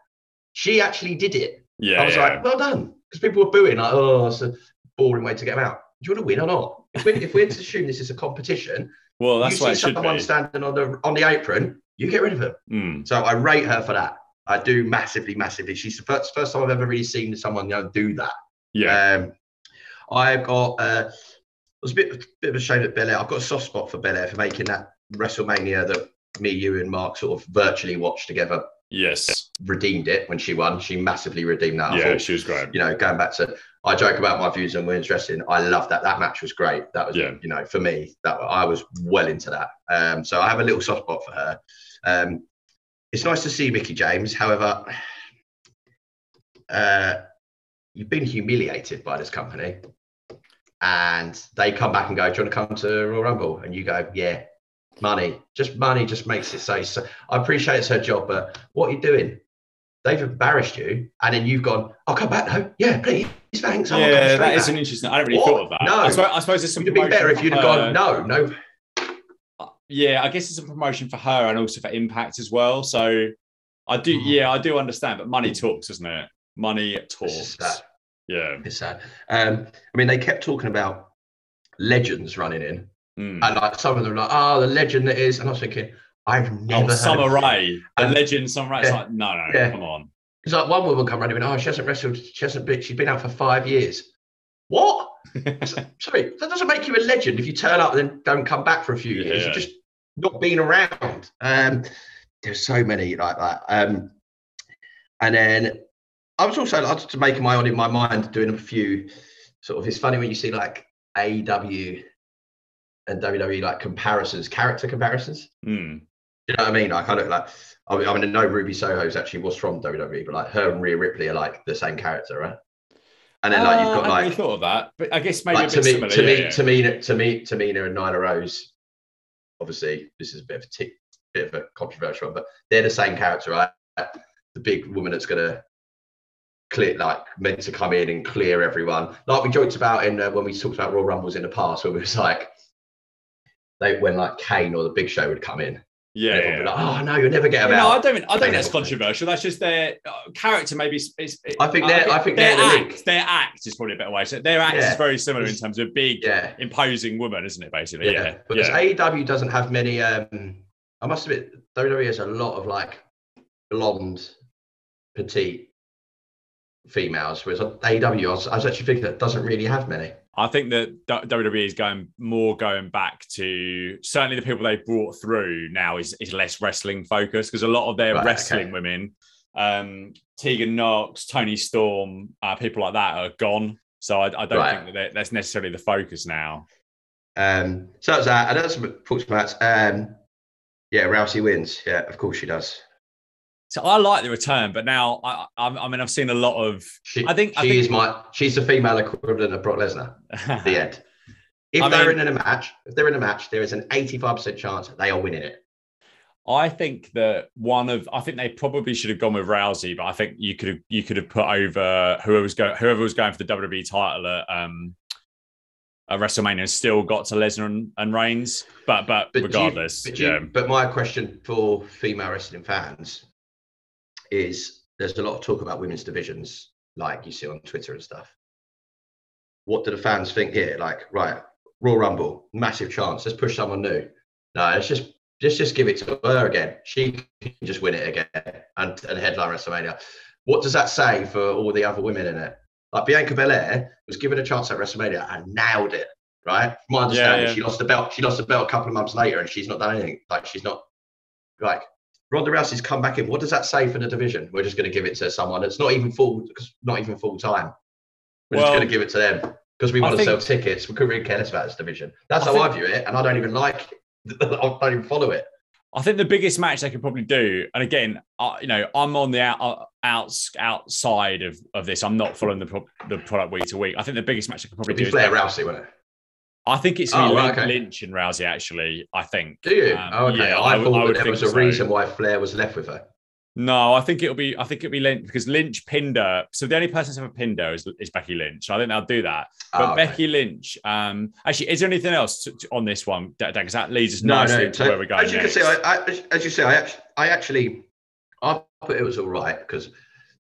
Speaker 2: She actually did it.
Speaker 1: yeah,
Speaker 2: I was
Speaker 1: yeah.
Speaker 2: like, well done. Because people were booing, like, oh, it's a boring way to get them out. Do you want to win or not? If we're, if we're to assume this is a competition,
Speaker 1: well, that's
Speaker 2: you
Speaker 1: what
Speaker 2: see someone standing on the on the apron, you get rid of them.
Speaker 1: Hmm.
Speaker 2: So I rate her for that. I do massively, massively. She's the first, first time I've ever really seen someone you know, do that.
Speaker 1: Yeah,
Speaker 2: Um, I've got uh, it was a bit, bit of a shame that Belair. I've got a soft spot for Belair for making that WrestleMania that me, you, and Mark sort of virtually watched together.
Speaker 1: yes,
Speaker 2: Redeemed it when she won. She massively redeemed that.
Speaker 1: Yeah,
Speaker 2: thought,
Speaker 1: she was great.
Speaker 2: you know, going back to I joke about my views on women's wrestling. I love that. That match was great. That was,
Speaker 1: Yeah.
Speaker 2: you know, for me, that I was well into that. Um, so I have a little soft spot for her. Um, it's nice to see Mickie James. However, uh, you've been humiliated by this company, and they come back and go, "Do you want to come to Royal Rumble?" And you go, "Yeah." Money, just money, just makes it so. so I appreciate it's her job, but what are you doing? They've embarrassed you, and then you've gone, "I'll come back though." Yeah, please, thanks. I'll
Speaker 1: Yeah, that is
Speaker 2: back."
Speaker 1: an interesting. I don't really
Speaker 2: What?
Speaker 1: thought of that.
Speaker 2: No.
Speaker 1: I suppose, I suppose there's some.
Speaker 2: It'd be better if you'd have gone, no, no.
Speaker 1: Yeah, I guess it's a promotion for her and also for Impact as well. So I do,
Speaker 2: Mhm.
Speaker 1: yeah, I do understand. But money talks, doesn't it? Money talks. Yeah.
Speaker 2: It's sad. Um, I mean, they kept talking about legends running in,
Speaker 1: Mm.
Speaker 2: and like some of them like, oh, the legend that is. And I was thinking, I've never
Speaker 1: Oh, Summer Rae, the
Speaker 2: And-
Speaker 1: legend Summer Rae. It's like, no, no,
Speaker 2: Yeah.
Speaker 1: come on.
Speaker 2: It's like one woman come running in, oh, she hasn't wrestled, she hasn't been, she's been out for five years. What? Sorry, that doesn't make you a legend if you turn up and then don't come back for a few years. You're just not being around. Um, there's so many like that. Um, and then I was also like, to make my own in my mind doing a few sort of. It's funny when you see like AEW and WWE like comparisons, character comparisons.
Speaker 1: Mm.
Speaker 2: You know what I mean? Like I look like I mean, I mean, I know Ruby Soho's actually was from WWE, but like her and Rhea Ripley are like the same character, right? And then like you've
Speaker 1: Uh,
Speaker 2: got
Speaker 1: I
Speaker 2: like
Speaker 1: really thought of that, but I guess maybe
Speaker 2: like
Speaker 1: a
Speaker 2: to
Speaker 1: bit
Speaker 2: me,
Speaker 1: similar.
Speaker 2: to
Speaker 1: yeah,
Speaker 2: me,
Speaker 1: yeah.
Speaker 2: to me, to me, Tamina and Nyla Rose. Obviously, this is a bit of a bit of a controversial one, but they're the same character, right? The big woman that's gonna clear, like meant to come in and clear everyone. Like we joked about in uh, when we talked about Royal Rumbles in the past, where it was like they when like Kane or the Big Show would come in.
Speaker 1: Yeah,
Speaker 2: everyone
Speaker 1: yeah.
Speaker 2: would be like, oh no, you'll never get
Speaker 1: Yeah,
Speaker 2: about.
Speaker 1: no, I don't. I don't think that's controversial. That's just their uh, character. Maybe it's, it's,
Speaker 2: I think they're- I think
Speaker 1: their
Speaker 2: the
Speaker 1: act. Their act is probably a better way. So their act is very similar in terms of a big,
Speaker 2: yeah,
Speaker 1: imposing woman, isn't it? Basically,
Speaker 2: yeah.
Speaker 1: yeah.
Speaker 2: Because
Speaker 1: yeah.
Speaker 2: AEW doesn't have many. um I must admit, WWE has a lot of like blonde, petite females, whereas AEW, I was, I was actually thinking that doesn't really have many.
Speaker 1: I think that WWE is going more going back to certainly the people they brought through now is is less wrestling focused because a lot of their
Speaker 2: Right,
Speaker 1: wrestling
Speaker 2: okay.
Speaker 1: women, um, Tegan Nox, Toni Storm, uh, people like that are gone. So I, I don't
Speaker 2: Right.
Speaker 1: think that that that's necessarily the focus now.
Speaker 2: Um, so that was that. And that's about. Um, yeah, Rousey wins. Yeah, of course she does.
Speaker 1: So I like the return, but now I, I, I mean I've seen a lot of.
Speaker 2: She,
Speaker 1: I think-
Speaker 2: she
Speaker 1: I think-
Speaker 2: is my. She's the female equivalent of Brock Lesnar. at The end. If
Speaker 1: I
Speaker 2: they're
Speaker 1: mean-
Speaker 2: in a match, if they're in a match, there is an eighty-five percent chance that they are winning it.
Speaker 1: I think that one of I think they probably should have gone with Rousey, but I think you could have you could have put over whoever was going whoever was going for the WWE title at um at WrestleMania and still got to Lesnar and, and Reigns. But but,
Speaker 2: But do you-
Speaker 1: regardless,
Speaker 2: but, you-
Speaker 1: yeah.
Speaker 2: but my question for female wrestling fans is: there's a lot of talk about women's divisions, like you see on Twitter and stuff. What do the fans think here? Like, right, Royal Rumble, massive chance. Let's push someone new. No, let's just just just give it to her again. She can just win it again and, and headline WrestleMania. What does that say for all the other women in it? Like Bianca Belair was given a chance at WrestleMania and nailed it. Right? From my understanding,
Speaker 1: yeah.
Speaker 2: she lost the belt. She lost the belt a couple of months later, and she's not done anything. Like she's not like Ronda Rousey's come back in. What does that say for the division? We're just going to give it to someone that's not even full, not even full time. We're
Speaker 1: Well,
Speaker 2: just going to give it to them because we
Speaker 1: I
Speaker 2: want to
Speaker 1: think-
Speaker 2: sell tickets. We couldn't really care less about this division. That's
Speaker 1: I
Speaker 2: how I view it, and I don't even like. I don't even follow it.
Speaker 1: I think the biggest match they could probably do, and again, I, you know, I'm on the out, uh, outs, outside of, of this. I'm not following the pro- the product week to week. I think the biggest match they could probably
Speaker 2: It'd
Speaker 1: do
Speaker 2: be
Speaker 1: is
Speaker 2: Flair Rousey, wouldn't it?
Speaker 1: I think it's
Speaker 2: Oh, right,
Speaker 1: Lynch,
Speaker 2: okay.
Speaker 1: Lynch and Rousey. Actually, I think.
Speaker 2: Do you?
Speaker 1: Um,
Speaker 2: oh, okay.
Speaker 1: yeah,
Speaker 2: I,
Speaker 1: would-
Speaker 2: thought
Speaker 1: would
Speaker 2: that there was a
Speaker 1: so.
Speaker 2: reason why Flair was left with her.
Speaker 1: No, I think it'll be. I think it'll be Lynch because Lynch pinned her. So the only person that's ever pinned her is, is Becky Lynch. I think they'll do that. But
Speaker 2: Oh, okay.
Speaker 1: Becky Lynch. Um, actually, is there anything else to, to- on this one? Because that leads us
Speaker 2: No,
Speaker 1: nicely
Speaker 2: no.
Speaker 1: into
Speaker 2: So,
Speaker 1: where we're going
Speaker 2: as you
Speaker 1: next.
Speaker 2: can see, I, I, as- as you say, I actually, I actually, I thought it was all right because,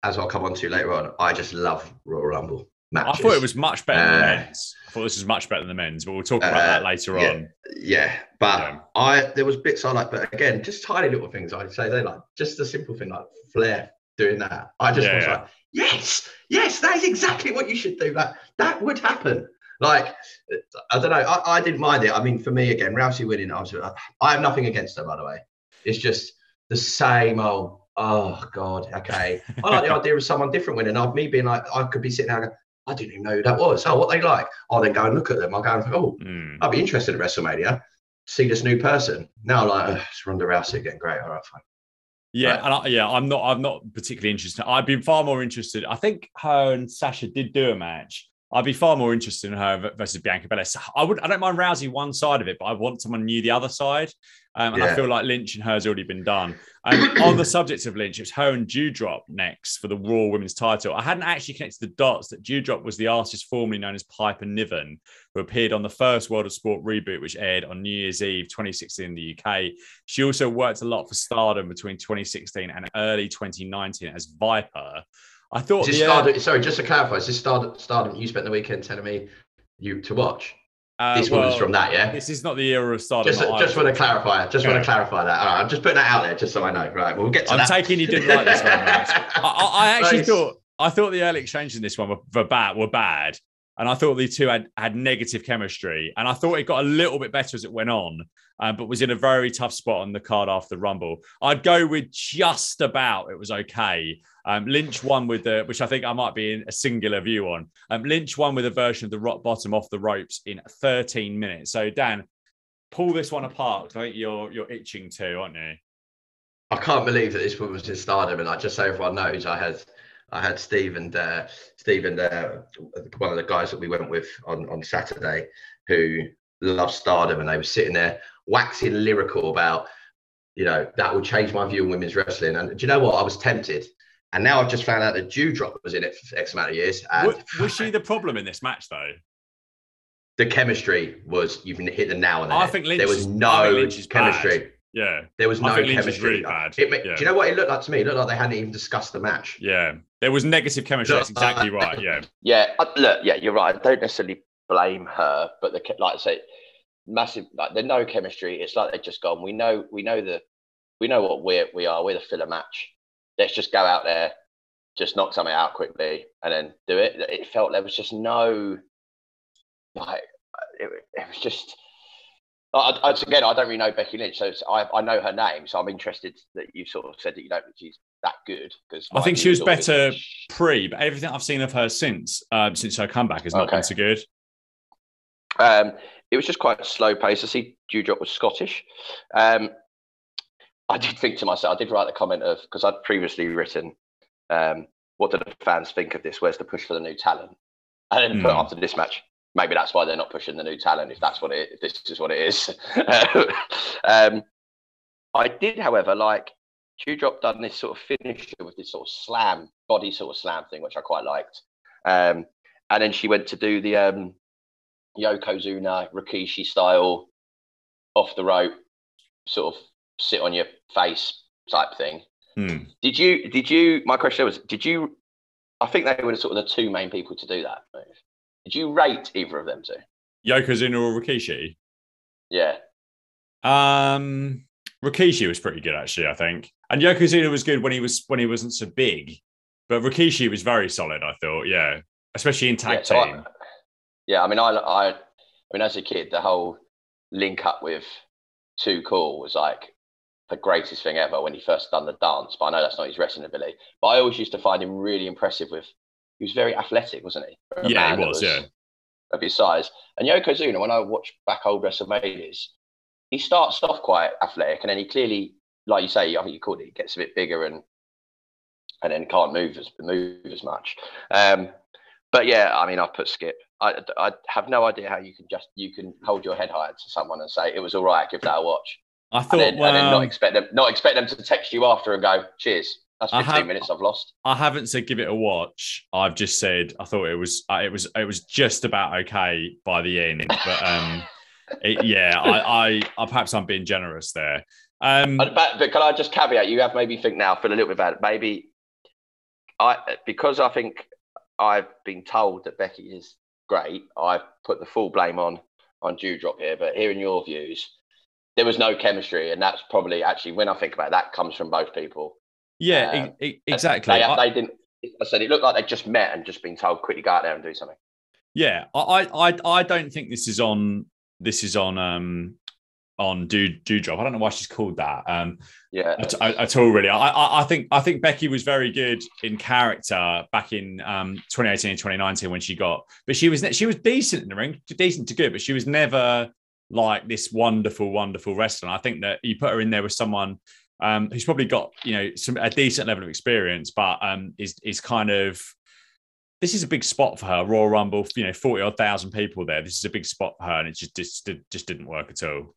Speaker 2: as I'll come on to later on, I just love Royal Rumble
Speaker 1: I thought it was much better than the
Speaker 2: Uh,
Speaker 1: men's. I thought this was much better than the men's, but we'll talk about
Speaker 2: Uh,
Speaker 1: that later
Speaker 2: yeah.
Speaker 1: on.
Speaker 2: Yeah, but
Speaker 1: Yeah.
Speaker 2: I there was bits I like, but again, just tiny little things I'd say they like just a simple thing like Flair doing that. I just
Speaker 1: Yeah,
Speaker 2: was like, yes, yes, that is exactly what you should do. That that would happen. Like I don't know, I, I didn't mind it. I mean, for me again, Rousey winning, I was I have nothing against her by the way. It's just the same old. Oh God, okay. I like the idea of someone different winning. I'd me being like, I could be sitting there. Going, I didn't even know who that was. Oh, what they like? I'll then go and look at them. I'll go and think, oh,
Speaker 1: Mm.
Speaker 2: I'd be interested at WrestleMania, see this new person. Now, I'm like, "Ugh, it's Ronda Rousey again. Great. All right, fine.
Speaker 1: Yeah,
Speaker 2: Right.
Speaker 1: and I, yeah, I'm not. I'm not particularly interested. I'd be far more interested. I think her and Sasha did do a match. I'd be far more interested in her versus Bianca Belair. I would. I don't mind Rousey one side of it, but I want someone new the other side. Um, and I feel like Lynch and her's already been done. Um, on the subject of Lynch, it's her and Doudrop next for the Raw Women's Title. I hadn't actually connected the dots that Doudrop was the artist formerly known as Piper Niven, who appeared on the first World of Sport reboot, which aired on New Year's Eve 2016 in the UK. She also worked a lot for Stardom between 2016 and early 2019 as Viper. I thought
Speaker 2: Is this
Speaker 1: the, uh,
Speaker 2: sorry, just to clarify, is this Stardom, Stardom you spent the weekend telling me you to watch?
Speaker 1: Uh,
Speaker 2: this woman's
Speaker 1: well,
Speaker 2: from that, yeah?
Speaker 1: This is not the era of Stardom.
Speaker 2: Just, just want to clarify. Just want to clarify that. All right, I'm just putting that out there, just so I know. Right, well, we'll get to that.
Speaker 1: I'm
Speaker 2: that.
Speaker 1: taking you didn't like this much. I, I, I actually
Speaker 2: Nice.
Speaker 1: thought I thought the early exchanges in this one were, were bad. Were bad, and I thought the two had had negative chemistry. And I thought it got a little bit better as it went on, um, but was in a very tough spot on the card after the Rumble. I'd go with just about. It was okay. Um, Lynch won with the, which I think I might be in a singular view on. Um, Lynch won with a version of the rock bottom off the ropes in 13 minutes. So Dan, pull this one apart. I think you're you're itching to, aren't you?
Speaker 2: I can't believe that this one was in Stardom, and like just so everyone knows, I had I had Steve and uh, Steve and uh, one of the guys that we went with on on Saturday who loved Stardom, and they were sitting there waxing lyrical about you know that will change my view on women's wrestling. And do you know what? I was tempted
Speaker 3: And now I've just found out that Doudrop was in it for X amount of years. And
Speaker 1: Was, she the problem in this match though?
Speaker 3: the chemistry was you've hit the nail on the
Speaker 1: I
Speaker 3: head.
Speaker 1: think Lynch
Speaker 3: there was
Speaker 1: I
Speaker 3: no
Speaker 1: Lynch is
Speaker 3: chemistry.
Speaker 1: bad. Yeah,
Speaker 3: There was no
Speaker 1: think Lynch is
Speaker 3: chemistry.
Speaker 1: really bad.
Speaker 3: It
Speaker 1: Yeah.
Speaker 3: Do you know what it looked like to me? It looked like they hadn't even discussed the match.
Speaker 1: yeah. There was negative chemistry. That's exactly
Speaker 3: uh,
Speaker 1: right. Yeah.
Speaker 2: Yeah, look, yeah, you're right. I don't necessarily blame her, but the like I say, massive like there's no chemistry. It's like they've just gone. We know, we know the, we know what we're we are. We're the filler match. Let's just go out there, just knock something out quickly, and then do it. It felt there was just no, like, it, it was just. I, I, again, I don't really know Becky Lynch, so I, I know her name, so I'm interested that you sort of said that you don't think she's that good because
Speaker 1: I think she was better pre, but everything I've seen of her since, um, since her comeback has not
Speaker 2: Okay.
Speaker 1: been so good.
Speaker 2: Um, it was just quite a slow pace. I see Doudrop was Scottish. Um, I did think to myself, I did write the comment of because I'd previously written, um, "What do the fans think of this? Where's the push for the new talent?" And then put
Speaker 1: Hmm.
Speaker 2: after this match, maybe that's why they're not pushing the new talent. If that's what it, if this is what it is. um, I did, however, like Doudrop done this sort of finisher with this sort of slam body sort of slam thing, which I quite liked. Um, and then she went to do the um, Yokozuna Rikishi style off the rope, sort of sit on your face type thing.
Speaker 1: Hmm.
Speaker 2: Did you? Did you? My question was: Did you? I think they were sort of the two main people to do that move. Did you rate either of them two?
Speaker 1: Yokozuna or Rikishi?
Speaker 2: Yeah,
Speaker 1: Um, Rikishi was pretty good actually, I think, and Yokozuna was good when he was when he wasn't so big, but Rikishi was very solid. I thought, yeah, especially in tag
Speaker 2: yeah, so I-
Speaker 1: team.
Speaker 2: yeah. I mean, I, I, I mean, as a kid, the whole link up with Too Cool was like the greatest thing ever when he first done the dance. But I know that's not his wrestling ability. But I always used to find him really impressive with. He was very athletic, wasn't he? A
Speaker 1: Yeah, he
Speaker 2: that
Speaker 1: was, yeah.
Speaker 2: Of his size, and Yokozuna, when I watch back old WrestleManias, he starts off quite athletic, and then he clearly, like you say, I think you called it, he gets a bit bigger and and then can't move as move as much. Um, but yeah, I mean, I've put Skip. I, I have no idea how you can just you can hold your head high to someone and say it was all right, give that a watch,
Speaker 1: I thought,
Speaker 2: and then,
Speaker 1: well,
Speaker 2: and then not expect them not expect them to text you after and go, "Cheers, that's
Speaker 1: I
Speaker 2: 15
Speaker 1: have-
Speaker 2: minutes I've lost."
Speaker 1: I haven't said give it a watch. I've just said I thought it was uh, it was it was just about okay by the end, but um, it, yeah, I, I I perhaps I'm being generous there. Um,
Speaker 2: But, but, but can I just caveat? You have made me think now. Feel a little bit bad. Maybe I because I think I've been told that Becky is great. I've put the full blame on on Doudrop here. But hearing your views, there was no chemistry, and that's probably actually when I think about it, that comes from both people.
Speaker 1: Yeah,
Speaker 2: uh,
Speaker 1: e- exactly.
Speaker 2: They,
Speaker 1: I-
Speaker 2: they didn't. I said it looked like they just met and just been told quickly go out there and do something.
Speaker 1: Yeah, I, I, I- don't think this is on. This is on. Um, on do Doudrop. I don't know why she's called that. Um,
Speaker 2: Yeah,
Speaker 1: at, at- at all, really. I, I, I think I think Becky was very good in character back in um 2018 and 2019 when she got, but she was she was decent in the ring, decent to good, but she was never like this wonderful, wonderful wrestler. I think that you put her in there with someone um, who's probably got you know some a decent level of experience, but um, is is kind of this is a big spot for her. Royal Rumble, you know, forty odd thousand people there. This is a big spot for her, and it just just just didn't work at all.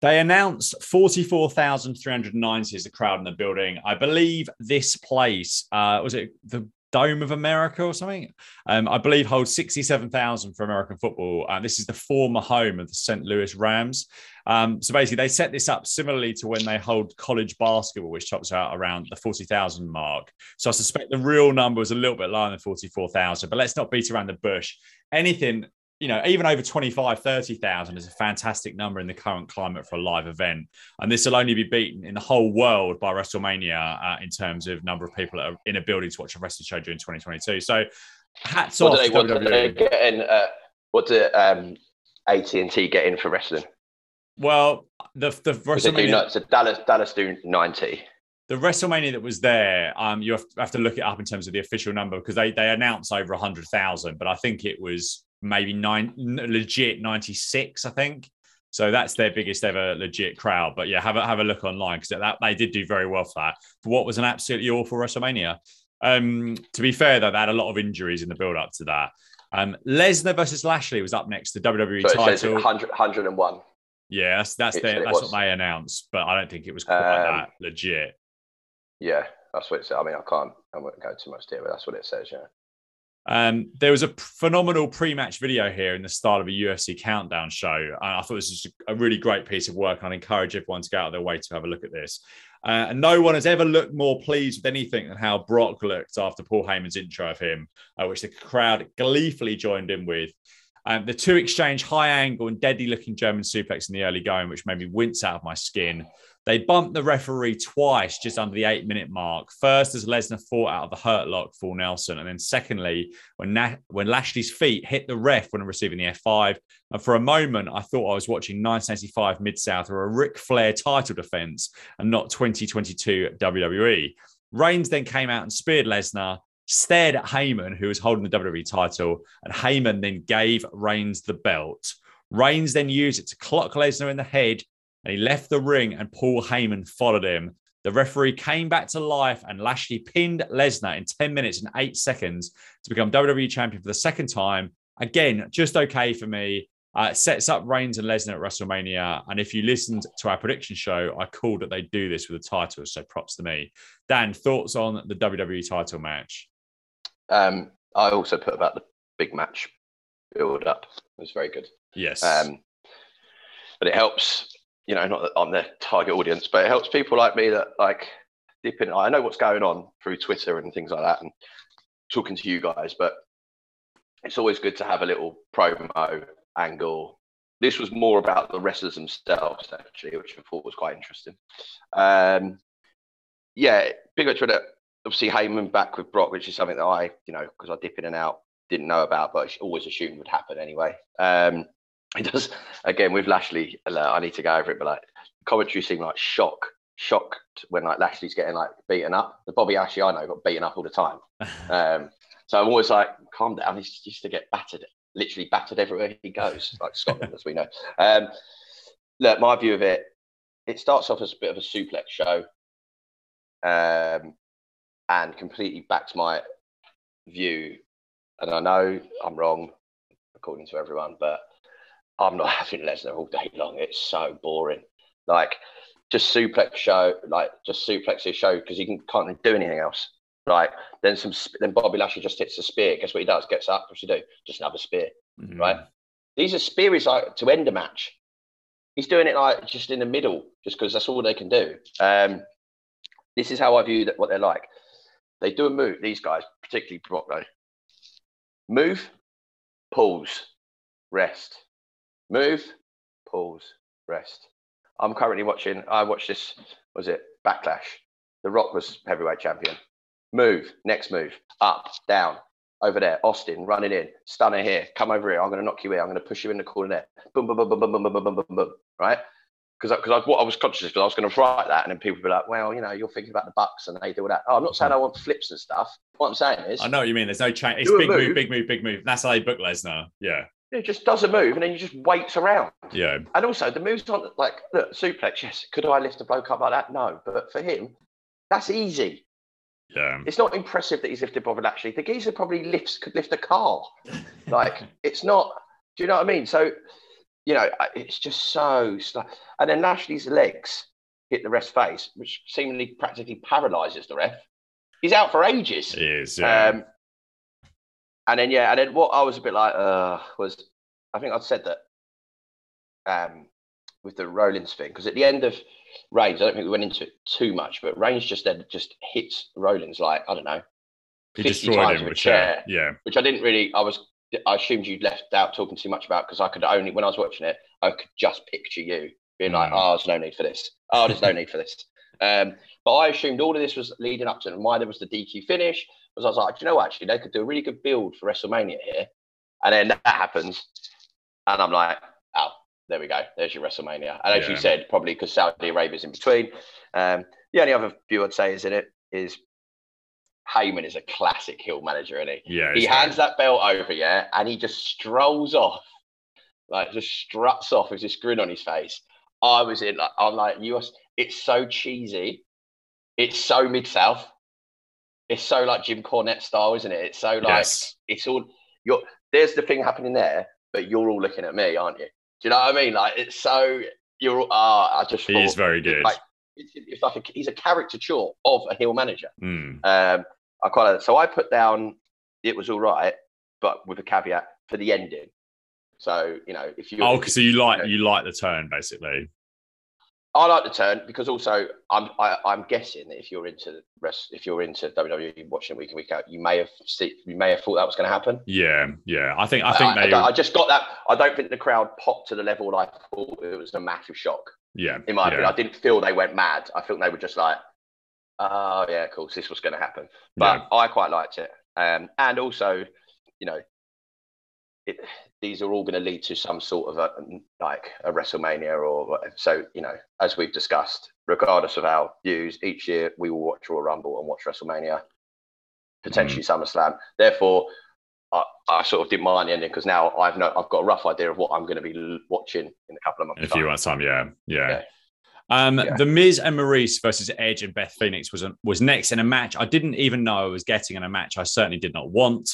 Speaker 1: They announced 44,390 is the crowd in the building. I believe this place, uh, was it the Dome of America or something? Um, I believe holds 67,000 for American football. Uh, this is the former home of the St. Louis Rams. Um, so basically, they set this up similarly to when they hold college basketball, which tops out around the 40,000 mark. So I suspect the real number was a little bit lower than 44,000, but let's not beat around the bush. Anything you know, even over 25, 30,000 is a fantastic number in the current climate for a live event. And this will only be beaten in the whole world by WrestleMania uh, in terms of number of people that are in a building to watch a wrestling show during 2022. So hats
Speaker 2: what
Speaker 1: off
Speaker 2: they,
Speaker 1: to
Speaker 2: what do
Speaker 1: WWE.
Speaker 2: they get in? Uh, what do um, AT and T get in for wrestling?
Speaker 1: Well, the, the
Speaker 2: Because they do
Speaker 1: WrestleMania,
Speaker 2: not, so Dallas Dallas do ninety.
Speaker 1: the WrestleMania that was there, um, you have, have to look it up in terms of the official number because they, they announced over 100,000, but I think it was maybe nine legit 96, I think. So that's their biggest ever legit crowd. But yeah, have a have a look online because that they did do very well for that. For what was an absolutely awful WrestleMania. Um, to be fair, though, they had a lot of injuries in the build up to that. Um, Lesnar versus Lashley was up next, the WWE
Speaker 2: So
Speaker 1: title.
Speaker 2: 100, 101.
Speaker 1: Yeah, that's that's their, that's
Speaker 2: was.
Speaker 1: what they announced, but I don't think it was quite
Speaker 2: Um,
Speaker 1: that legit.
Speaker 2: Yeah, that's what it says. I mean, I can't. I won't go too much there, but that's what it says. Yeah.
Speaker 1: Um, there was a phenomenal pre-match video here in the start of a UFC countdown show. I thought this was a really great piece of work. I'd encourage everyone to go out of their way to have a look at this. Uh, and no one has ever looked more pleased with anything than how Brock looked after Paul Heyman's intro of him, uh, which the crowd gleefully joined in with. Um, the two exchange high angle and deadly looking German suplex in the early going, which made me wince out of my skin. They bumped the referee twice just under the eight minute mark. First, as Lesnar fought out of the hurt lock full nelson. And then, secondly, when, Na- when Lashley's feet hit the ref when receiving the F5. And for a moment, I thought I was watching 1985 Mid South or a Ric Flair title defense and not 2022 WWE. Reigns then came out and speared Lesnar, stared at Heyman, who was holding the WWE title, and Heyman then gave Reigns the belt. Reigns then used it to clock Lesnar in the head and he left the ring and Paul Heyman followed him. The referee came back to life and Lashley pinned Lesnar in 10 minutes and eight seconds to become WWE champion for the second time. Again, just okay for me. Uh, sets up Reigns and Lesnar at WrestleMania. And if you listened to our prediction show, I called that they do this with the title. So props to me. Dan, thoughts on the WWE title match?
Speaker 2: Um, I also put about the big match build up. It was very good.
Speaker 1: Yes.
Speaker 2: Um, but it helps you know, not that I'm their target audience, but it helps people like me that like dip in. I know what's going on through Twitter and things like that, and talking to you guys. But it's always good to have a little promo angle. This was more about the wrestlers themselves, actually, which I thought was quite interesting. Um, yeah, big much that obviously Heyman back with Brock, which is something that I, you know, because I dip in and out, didn't know about, but I always assumed would happen anyway. Um, it does again with Lashley. I need to go over it, but like commentary seemed like shock, shocked when like Lashley's getting like beaten up. The Bobby Lashley I know got beaten up all the time. Um, so I'm always like, calm down. He's used to get battered, literally battered everywhere he goes, like Scotland, as we know. Um, look, my view of it, it starts off as a bit of a suplex show, um, and completely backs my view. And I know I'm wrong, according to everyone, but I'm not having Lesnar all day long. It's so boring. Like just suplex show, like just suplex his show because he can, can't do anything else. Like then some, then Bobby Lashley just hits a spear. Guess what he does? Gets up. What's he do? Just another spear. Mm-hmm. Right. These are spears like to end a match. He's doing it like just in the middle, just because that's all they can do. Um, this is how I view that what they're like. They do a move. These guys, particularly Brock, though. Move, pause, rest, Move, pause, rest. I'm currently watching. I watched this. Was it Backlash? The Rock was heavyweight champion. Move, next move, up, down, over there. Austin running in, stunner here. Come over here. I'm going to knock you here. I'm going to push you in the corner there. Boom, boom, boom, boom, boom, boom, boom, boom, boom, boom. Right? Because because what I was conscious because I was going to write that, and then people would be like, "Well, you know, you're thinking about the Bucks and they do all that." Oh, I'm not saying I want flips and stuff. What I'm saying is,
Speaker 1: I know what you mean. There's no change. It's big move. move, big move, big move. That's how they book Lesnar. Yeah.
Speaker 2: It just does a move and then you just waits around.
Speaker 1: Yeah.
Speaker 2: And also the moves aren't like look, suplex, yes. Could I lift a bloke up like that? No. But for him, that's easy.
Speaker 1: Yeah.
Speaker 2: It's not impressive that he's lifted Bobby Lashley. The geezer probably lifts could lift a car. like it's not. Do you know what I mean? So, you know, it's just so. And then Lashley's legs hit the ref's face, which seemingly practically paralyzes the ref. He's out for ages.
Speaker 1: He is. Yeah. Um,
Speaker 2: and then yeah, and then what I was a bit like uh, was I think I'd said that um, with the Rollins thing because at the end of Reigns, I don't think we went into it too much, but Reigns just then just hits Rollins like I don't know,
Speaker 1: he destroyed him with a chair. chair. Yeah,
Speaker 2: which I didn't really. I was I assumed you'd left out talking too much about because I could only when I was watching it, I could just picture you being like, mm. "Oh, there's no need for this. Oh, there's no need for this." Um, but I assumed all of this was leading up to. And why there was the DQ finish was I was like, do you know, actually, they could do a really good build for WrestleMania here. And then that happens. And I'm like, oh, there we go. There's your WrestleMania. And as yeah. you said, probably because Saudi Arabia's in between. Um, the only other view I'd say is in it is Heyman is a classic heel manager, isn't he?
Speaker 1: Yeah.
Speaker 2: He hands that belt over, yeah, and he just strolls off, like just struts off with this grin on his face. I was in, like, I'm like, you are, it's so cheesy. It's so mid south. It's so like Jim Cornette style, isn't it? It's so like yes. it's all you're. There's the thing happening there, but you're all looking at me, aren't you? Do you know what I mean? Like it's so you're. Ah, uh, I just.
Speaker 1: He is very good.
Speaker 2: Like, it's, it's like a, he's a caricature of a heel manager.
Speaker 1: Mm.
Speaker 2: Um, I quite like that. So I put down it was all right, but with a caveat for the ending. So you know, if you
Speaker 1: Oh, because so you like you like the turn basically.
Speaker 2: I like the turn because also I'm I, I'm guessing that if you're into rest, if you're into WWE watching week in week out, you may have see, you may have thought that was going to happen.
Speaker 1: Yeah, yeah. I think I think
Speaker 2: I,
Speaker 1: they.
Speaker 2: I, I just got that. I don't think the crowd popped to the level I thought it was a massive shock.
Speaker 1: yeah,
Speaker 2: In my
Speaker 1: yeah,
Speaker 2: opinion, I didn't feel they went mad. I think they were just like, "Oh yeah, of course This was going to happen." But I quite liked it, um, and also, you know, it, these are all going to lead to some sort of a like a WrestleMania or whatever. so. You know, as we've discussed, regardless of our views, each year we will watch Royal Rumble and watch WrestleMania, potentially
Speaker 1: Mm-hmm.
Speaker 2: SummerSlam. Therefore, I, I sort of didn't mind the ending because now I've no, I've got a rough idea of what I'm going to be watching in a couple of months.
Speaker 1: in a few months time. Yeah, yeah.
Speaker 2: Yeah.
Speaker 1: Um,
Speaker 2: Yeah.
Speaker 1: The Miz and Maryse versus Edge and Beth Phoenix was a, was next in a match I didn't even know I was getting in a match I certainly did not want.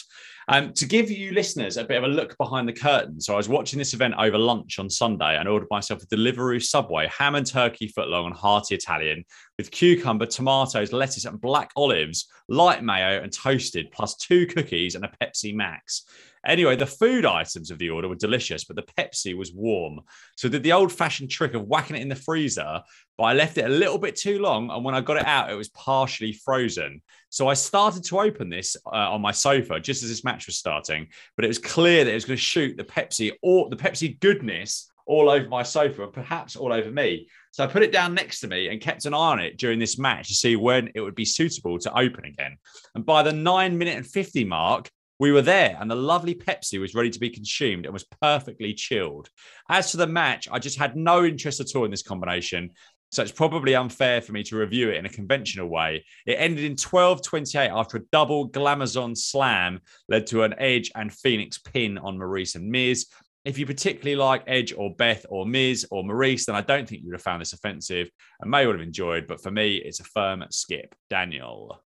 Speaker 1: Um, to give you listeners a bit of a look behind the curtain, so I was watching this event over lunch on Sunday and ordered myself a Deliveroo Subway ham and turkey footlong and hearty Italian with cucumber, tomatoes, lettuce, and black olives, light mayo, and toasted, plus two cookies and a Pepsi Max. Anyway, the food items of the order were delicious, but the Pepsi was warm. So did the old fashioned trick of whacking it in the freezer, but I left it a little bit too long. And when I got it out, it was partially frozen. So I started to open this uh, on my sofa just as this match was starting, but it was clear that it was going to shoot the Pepsi or the Pepsi goodness all over my sofa and perhaps all over me. So I put it down next to me and kept an eye on it during this match to see when it would be suitable to open again. And by the nine minute and 50 mark, we were there and the lovely Pepsi was ready to be consumed and was perfectly chilled. As to the match, I just had no interest at all in this combination. So it's probably unfair for me to review it in a conventional way. It ended in 12:28 after a double Glamazon slam led to an Edge and Phoenix pin on Maryse and Miz. If you particularly like Edge or Beth or Miz or Maryse, then I don't think you would have found this offensive and may would have enjoyed. But for me, it's a firm skip. Daniel.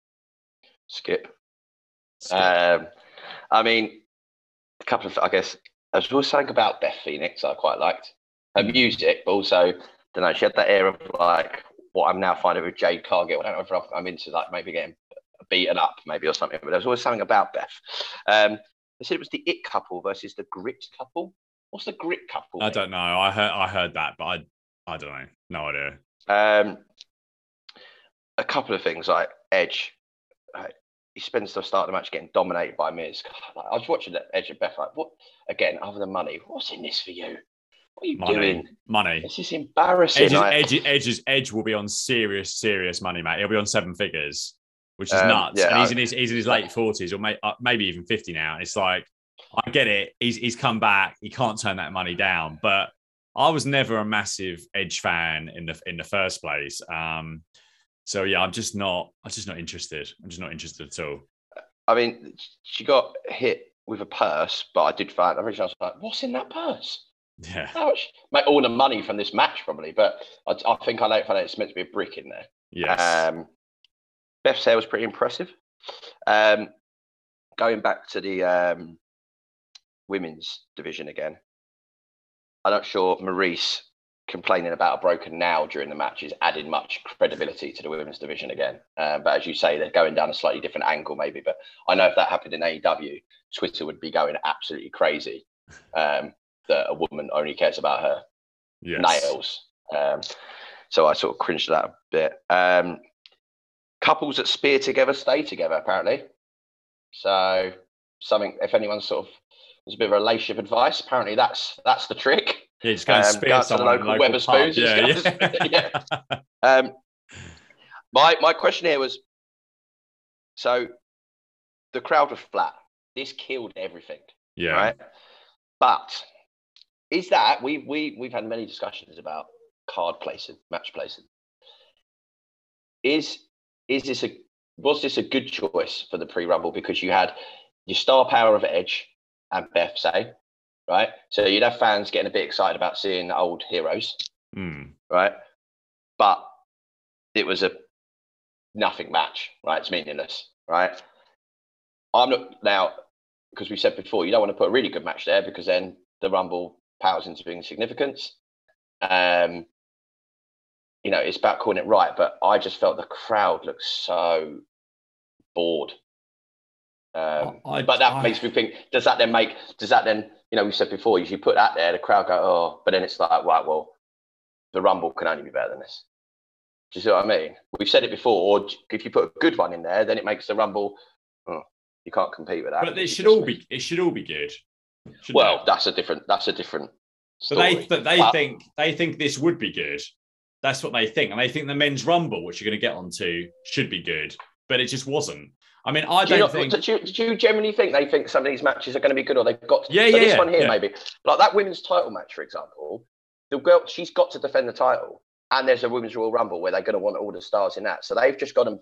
Speaker 2: Skip.
Speaker 1: Skip.
Speaker 2: Um, I mean, a couple of, I guess, as we were saying about Beth Phoenix, I quite liked her music, but also, don't know, she had that air of like what I'm now finding with Jade Cargill. I don't know if I'm into like maybe getting beaten up, maybe or something, but there's always something about Beth. Um, they said it was the It couple versus the Grit couple. What's the Grit couple?
Speaker 1: I don't know. I heard I heard that, but I I don't know. No idea.
Speaker 2: Um, a couple of things like Edge. He spends the start of the match getting dominated by Miz. God, I was watching that Edge and Beth. Like, what? Again, other than money, what's in this for you? What are you
Speaker 1: Money.
Speaker 2: doing?
Speaker 1: Money.
Speaker 2: This is embarrassing.
Speaker 1: Edge,
Speaker 2: like-
Speaker 1: Edge, Edge's Edge will be on serious, serious money, mate. He'll be on seven figures, which is
Speaker 2: Um,
Speaker 1: nuts.
Speaker 2: yeah,
Speaker 1: and he's
Speaker 2: I-
Speaker 1: in his he's in his late forties or may, uh, maybe even fifty now. It's like I get it. He's he's come back. He can't turn that money down. But I was never a massive Edge fan in the in the first place. Um, so yeah, I'm just not. I'm just not interested. I'm just not interested at all.
Speaker 2: I mean, she got hit with a purse, but I did find originally I was like, "What's in that purse?"
Speaker 1: Yeah.
Speaker 2: How much? Mate, all the money from this match probably, but I, I think I later found out it's meant to be a brick in there.
Speaker 1: Yes.
Speaker 2: Um, Beth's hair was pretty impressive. Um, going back to the um, women's division again, I'm not sure Maryse complaining about a broken nail during the match is adding much credibility to the women's division again. Um, but as you say, they're going down a slightly different angle, maybe. But I know if that happened in AEW, Twitter would be going absolutely crazy. Um, that a woman only cares about her
Speaker 1: yes.
Speaker 2: nails. Um, so I sort of cringed at that a bit. Um, couples that spear together stay together, apparently. So something, if anyone's sort of there's a bit of relationship advice, apparently that's that's the trick.
Speaker 1: Yeah, just go and
Speaker 2: Um,
Speaker 1: spear
Speaker 2: go out to the
Speaker 1: someone
Speaker 2: local
Speaker 1: local
Speaker 2: Wetherspoons
Speaker 1: pub.
Speaker 2: and
Speaker 1: Yeah, yeah.
Speaker 2: Um, my my question here was, so the crowd was flat. This killed everything.
Speaker 1: yeah.
Speaker 2: right? But is that we we we've had many discussions about card placing, match placing. Is is this a was this a good choice for the pre-rumble because you had your star power of Edge and Beth say, right? So you'd have fans getting a bit excited about seeing old heroes,
Speaker 1: Mm.
Speaker 2: right? But it was a nothing match, right? It's meaningless, right? I'm not now because we said before you don't want to put a really good match there because then the Rumble powers into insignificance. Um, you know, it's about calling it right. But I just felt the crowd looked so bored. Um,
Speaker 1: I-
Speaker 2: but that
Speaker 1: I-
Speaker 2: makes me think: Does that then make? Does that then? You know, we said before, if you put that there, the crowd go, "Oh," but then it's like, right, well, the Rumble can only be better than this. Do you see what I mean? We've said it before. Or if you put a good one in there, then it makes the Rumble. Oh, you can't compete with that.
Speaker 1: But it should all be. It should all be good.
Speaker 2: Well,
Speaker 1: it?
Speaker 2: that's a different. That's a different.
Speaker 1: but they but they
Speaker 2: But-
Speaker 1: think they think this would be good. That's what they think, and they think the men's rumble, which you're going to get onto, should be good. But it just wasn't. I mean, I
Speaker 2: Do not,
Speaker 1: think.
Speaker 2: did, you, did you generally think they think some of these matches are going to be good or they've got to?
Speaker 1: Yeah,
Speaker 2: so
Speaker 1: yeah,
Speaker 2: this
Speaker 1: yeah,
Speaker 2: one here,
Speaker 1: yeah.
Speaker 2: maybe. Like that women's title match, for example, the girl, she's got to defend the title. And there's a women's Royal Rumble where they're going to want all the stars in that. So they've just got them.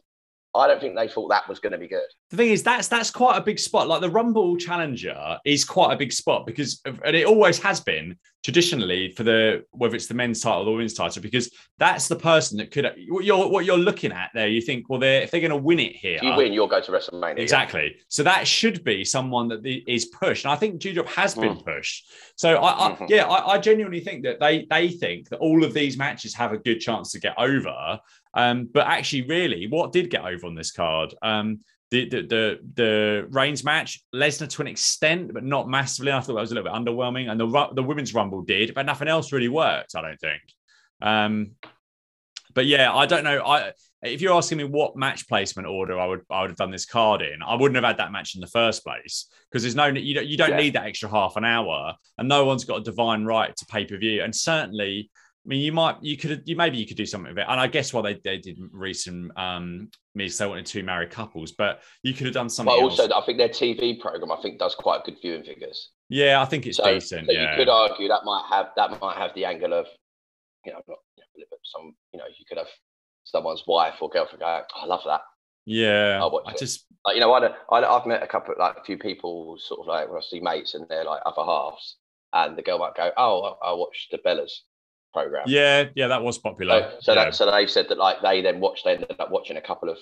Speaker 2: I don't think they thought that was going to be good.
Speaker 1: The thing is, that's that's quite a big spot. Like the Rumble Challenger is quite a big spot because, and it always has been traditionally for the whether it's the men's title or the women's title, because that's the person that could. What you're what you're looking at there, you think, well, they're if they're going to win it here,
Speaker 2: If you win, you'll go to WrestleMania.
Speaker 1: Exactly. So that should be someone that the- is pushed. And I think Doudrop has been
Speaker 2: Mm.
Speaker 1: pushed. So I, I
Speaker 2: Mhm.
Speaker 1: yeah, I, I genuinely think that they they think that all of these matches have a good chance to get over. Um, but actually, really, what did get over on this card? Um, the the the, the Reigns match, Lesnar to an extent, but not massively. I thought that was a little bit underwhelming. And the the women's rumble did, but nothing else really worked. I don't think. Um, but yeah, I don't know. I if you're asking me what match placement order I would I would have done this card in, I wouldn't have had that match in the first place because there's no you don't you don't
Speaker 2: Yeah.
Speaker 1: need that extra half an hour, and no one's got a divine right to pay per view. And certainly, I mean, you might you could you maybe you could do something with it. And I guess why they they did recent um me they wanted two married couples, but you could have done something
Speaker 2: But
Speaker 1: else.
Speaker 2: also, I think their TV program, I think, does quite good viewing figures.
Speaker 1: yeah, I think it's
Speaker 2: so,
Speaker 1: decent.
Speaker 2: so
Speaker 1: yeah,
Speaker 2: you could argue that might have that might have the angle of, you know, not you know, some, you know, you could have someone's wife or girlfriend go, "Oh, I love that.
Speaker 1: yeah.
Speaker 2: I'll watch
Speaker 1: I just
Speaker 2: Like, you know, I, I, I've met a couple, like a few people, sort of like when I see mates and they're like other halves, and the girl might go, "Oh, I, I watched the Bellas program."
Speaker 1: yeah yeah that was popular.
Speaker 2: So, so,
Speaker 1: yeah.
Speaker 2: that, so they've said that like they then watched, they ended up watching a couple of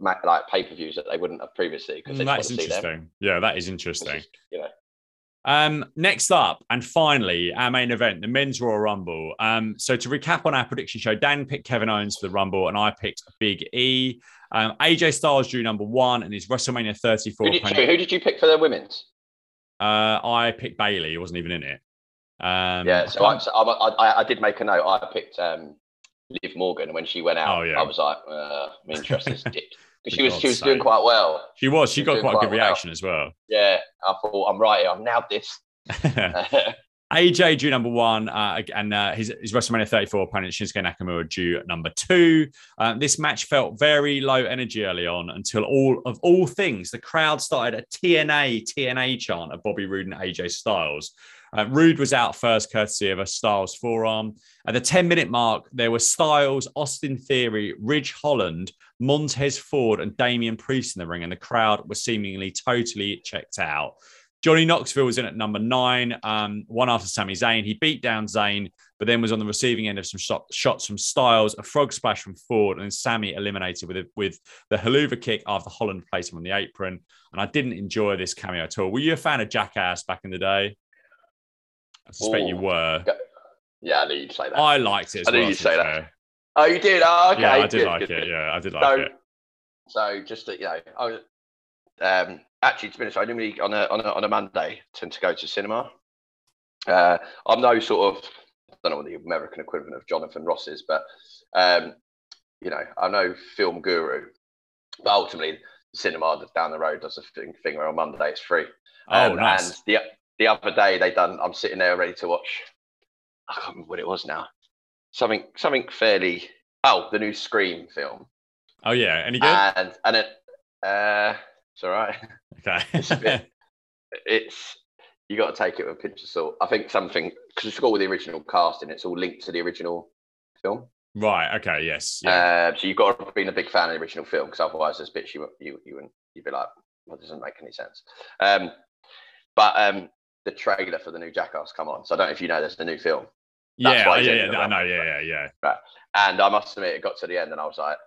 Speaker 2: like pay per views that they wouldn't have previously because
Speaker 1: Mm, that's
Speaker 2: them.
Speaker 1: interesting. Yeah, that is interesting.
Speaker 2: just, you know,
Speaker 1: Um, next up, and finally, our main event, the men's Royal Rumble. Um, so to recap on our prediction show, Dan picked Kevin Owens for the Rumble, and I picked Big E. Um, AJ Styles drew number one, and his WrestleMania 34
Speaker 2: who did, who did you pick for the women's?
Speaker 1: Uh, I picked Bayley. He wasn't even in it. Um,
Speaker 2: yeah, so, I, so I, I, I did make a note. I picked um, Liv Morgan, when she went out,
Speaker 1: Oh, yeah.
Speaker 2: I was like, uh, my interest is dipped because she was she was doing quite well.
Speaker 1: she was. She
Speaker 2: she's
Speaker 1: got
Speaker 2: doing
Speaker 1: quite a good
Speaker 2: well.
Speaker 1: reaction as well.
Speaker 2: Yeah, I thought I'm right. here, I've nailed this.
Speaker 1: AJ drew number one, uh, and uh, his, his WrestleMania 34 opponent Shinsuke Nakamura drew number two. Um, this match felt very low energy early on until all of all things, the crowd started a TNA TNA chant of Bobby Roode and AJ Styles. Uh, Roode was out first, courtesy of a Styles forearm. At the 10 minute mark, there were Styles, Austin Theory, Ridge Holland, Montez Ford, and Damian Priest in the ring, and the crowd was seemingly totally checked out. Johnny Knoxville was in at number nine, um, one after Sami Zayn. He beat down Zayn, but then was on the receiving end of some shot, shots from Styles, a frog splash from Ford, and then Sami eliminated with a, with the Helluva kick after Holland placed him on the apron. And I didn't enjoy this cameo at all. Were you a fan of Jackass back in the day? I suspect you were.
Speaker 2: yeah, I knew you'd say that.
Speaker 1: I liked it as
Speaker 2: I knew
Speaker 1: well.
Speaker 2: you'd say that.
Speaker 1: fair.
Speaker 2: oh, you did? Oh, okay.
Speaker 1: yeah, I did
Speaker 2: good,
Speaker 1: like
Speaker 2: good,
Speaker 1: it.
Speaker 2: good.
Speaker 1: Yeah, I did like
Speaker 2: So,
Speaker 1: it.
Speaker 2: so just that you know, I was um, actually to be honest, I normally on a on a on a Monday tend to go to cinema. Uh, I'm no sort of I don't know what the American equivalent of Jonathan Ross is, but um, you know, I'm no film guru. But ultimately, the cinema down the road does a thing, thing where on Monday it's free.
Speaker 1: Oh,
Speaker 2: Um,
Speaker 1: nice.
Speaker 2: And the the other day they done. I'm sitting there ready to watch. I can't remember what it was now. Something something fairly. Oh, the new Scream film.
Speaker 1: Oh, yeah. Any good?
Speaker 2: And and it. Uh, it's all right.
Speaker 1: okay.
Speaker 2: it's a bit- It's you got to take it with a pinch of salt. I think something because it's got all the original casting. It's all linked to the original film.
Speaker 1: right. Okay. Yes. Yeah.
Speaker 2: Uh, so you've got to have been a big fan of the original film because otherwise there's bits you you you wouldn't you'd be like, well, it doesn't make any sense. Um, but um, the trailer for the new Jackass come on. So I don't know if you know there's the new film. that's
Speaker 1: yeah.
Speaker 2: why
Speaker 1: yeah. yeah, I know. Yeah. Yeah. Yeah.
Speaker 2: And I must admit, it got to the end, and I was like,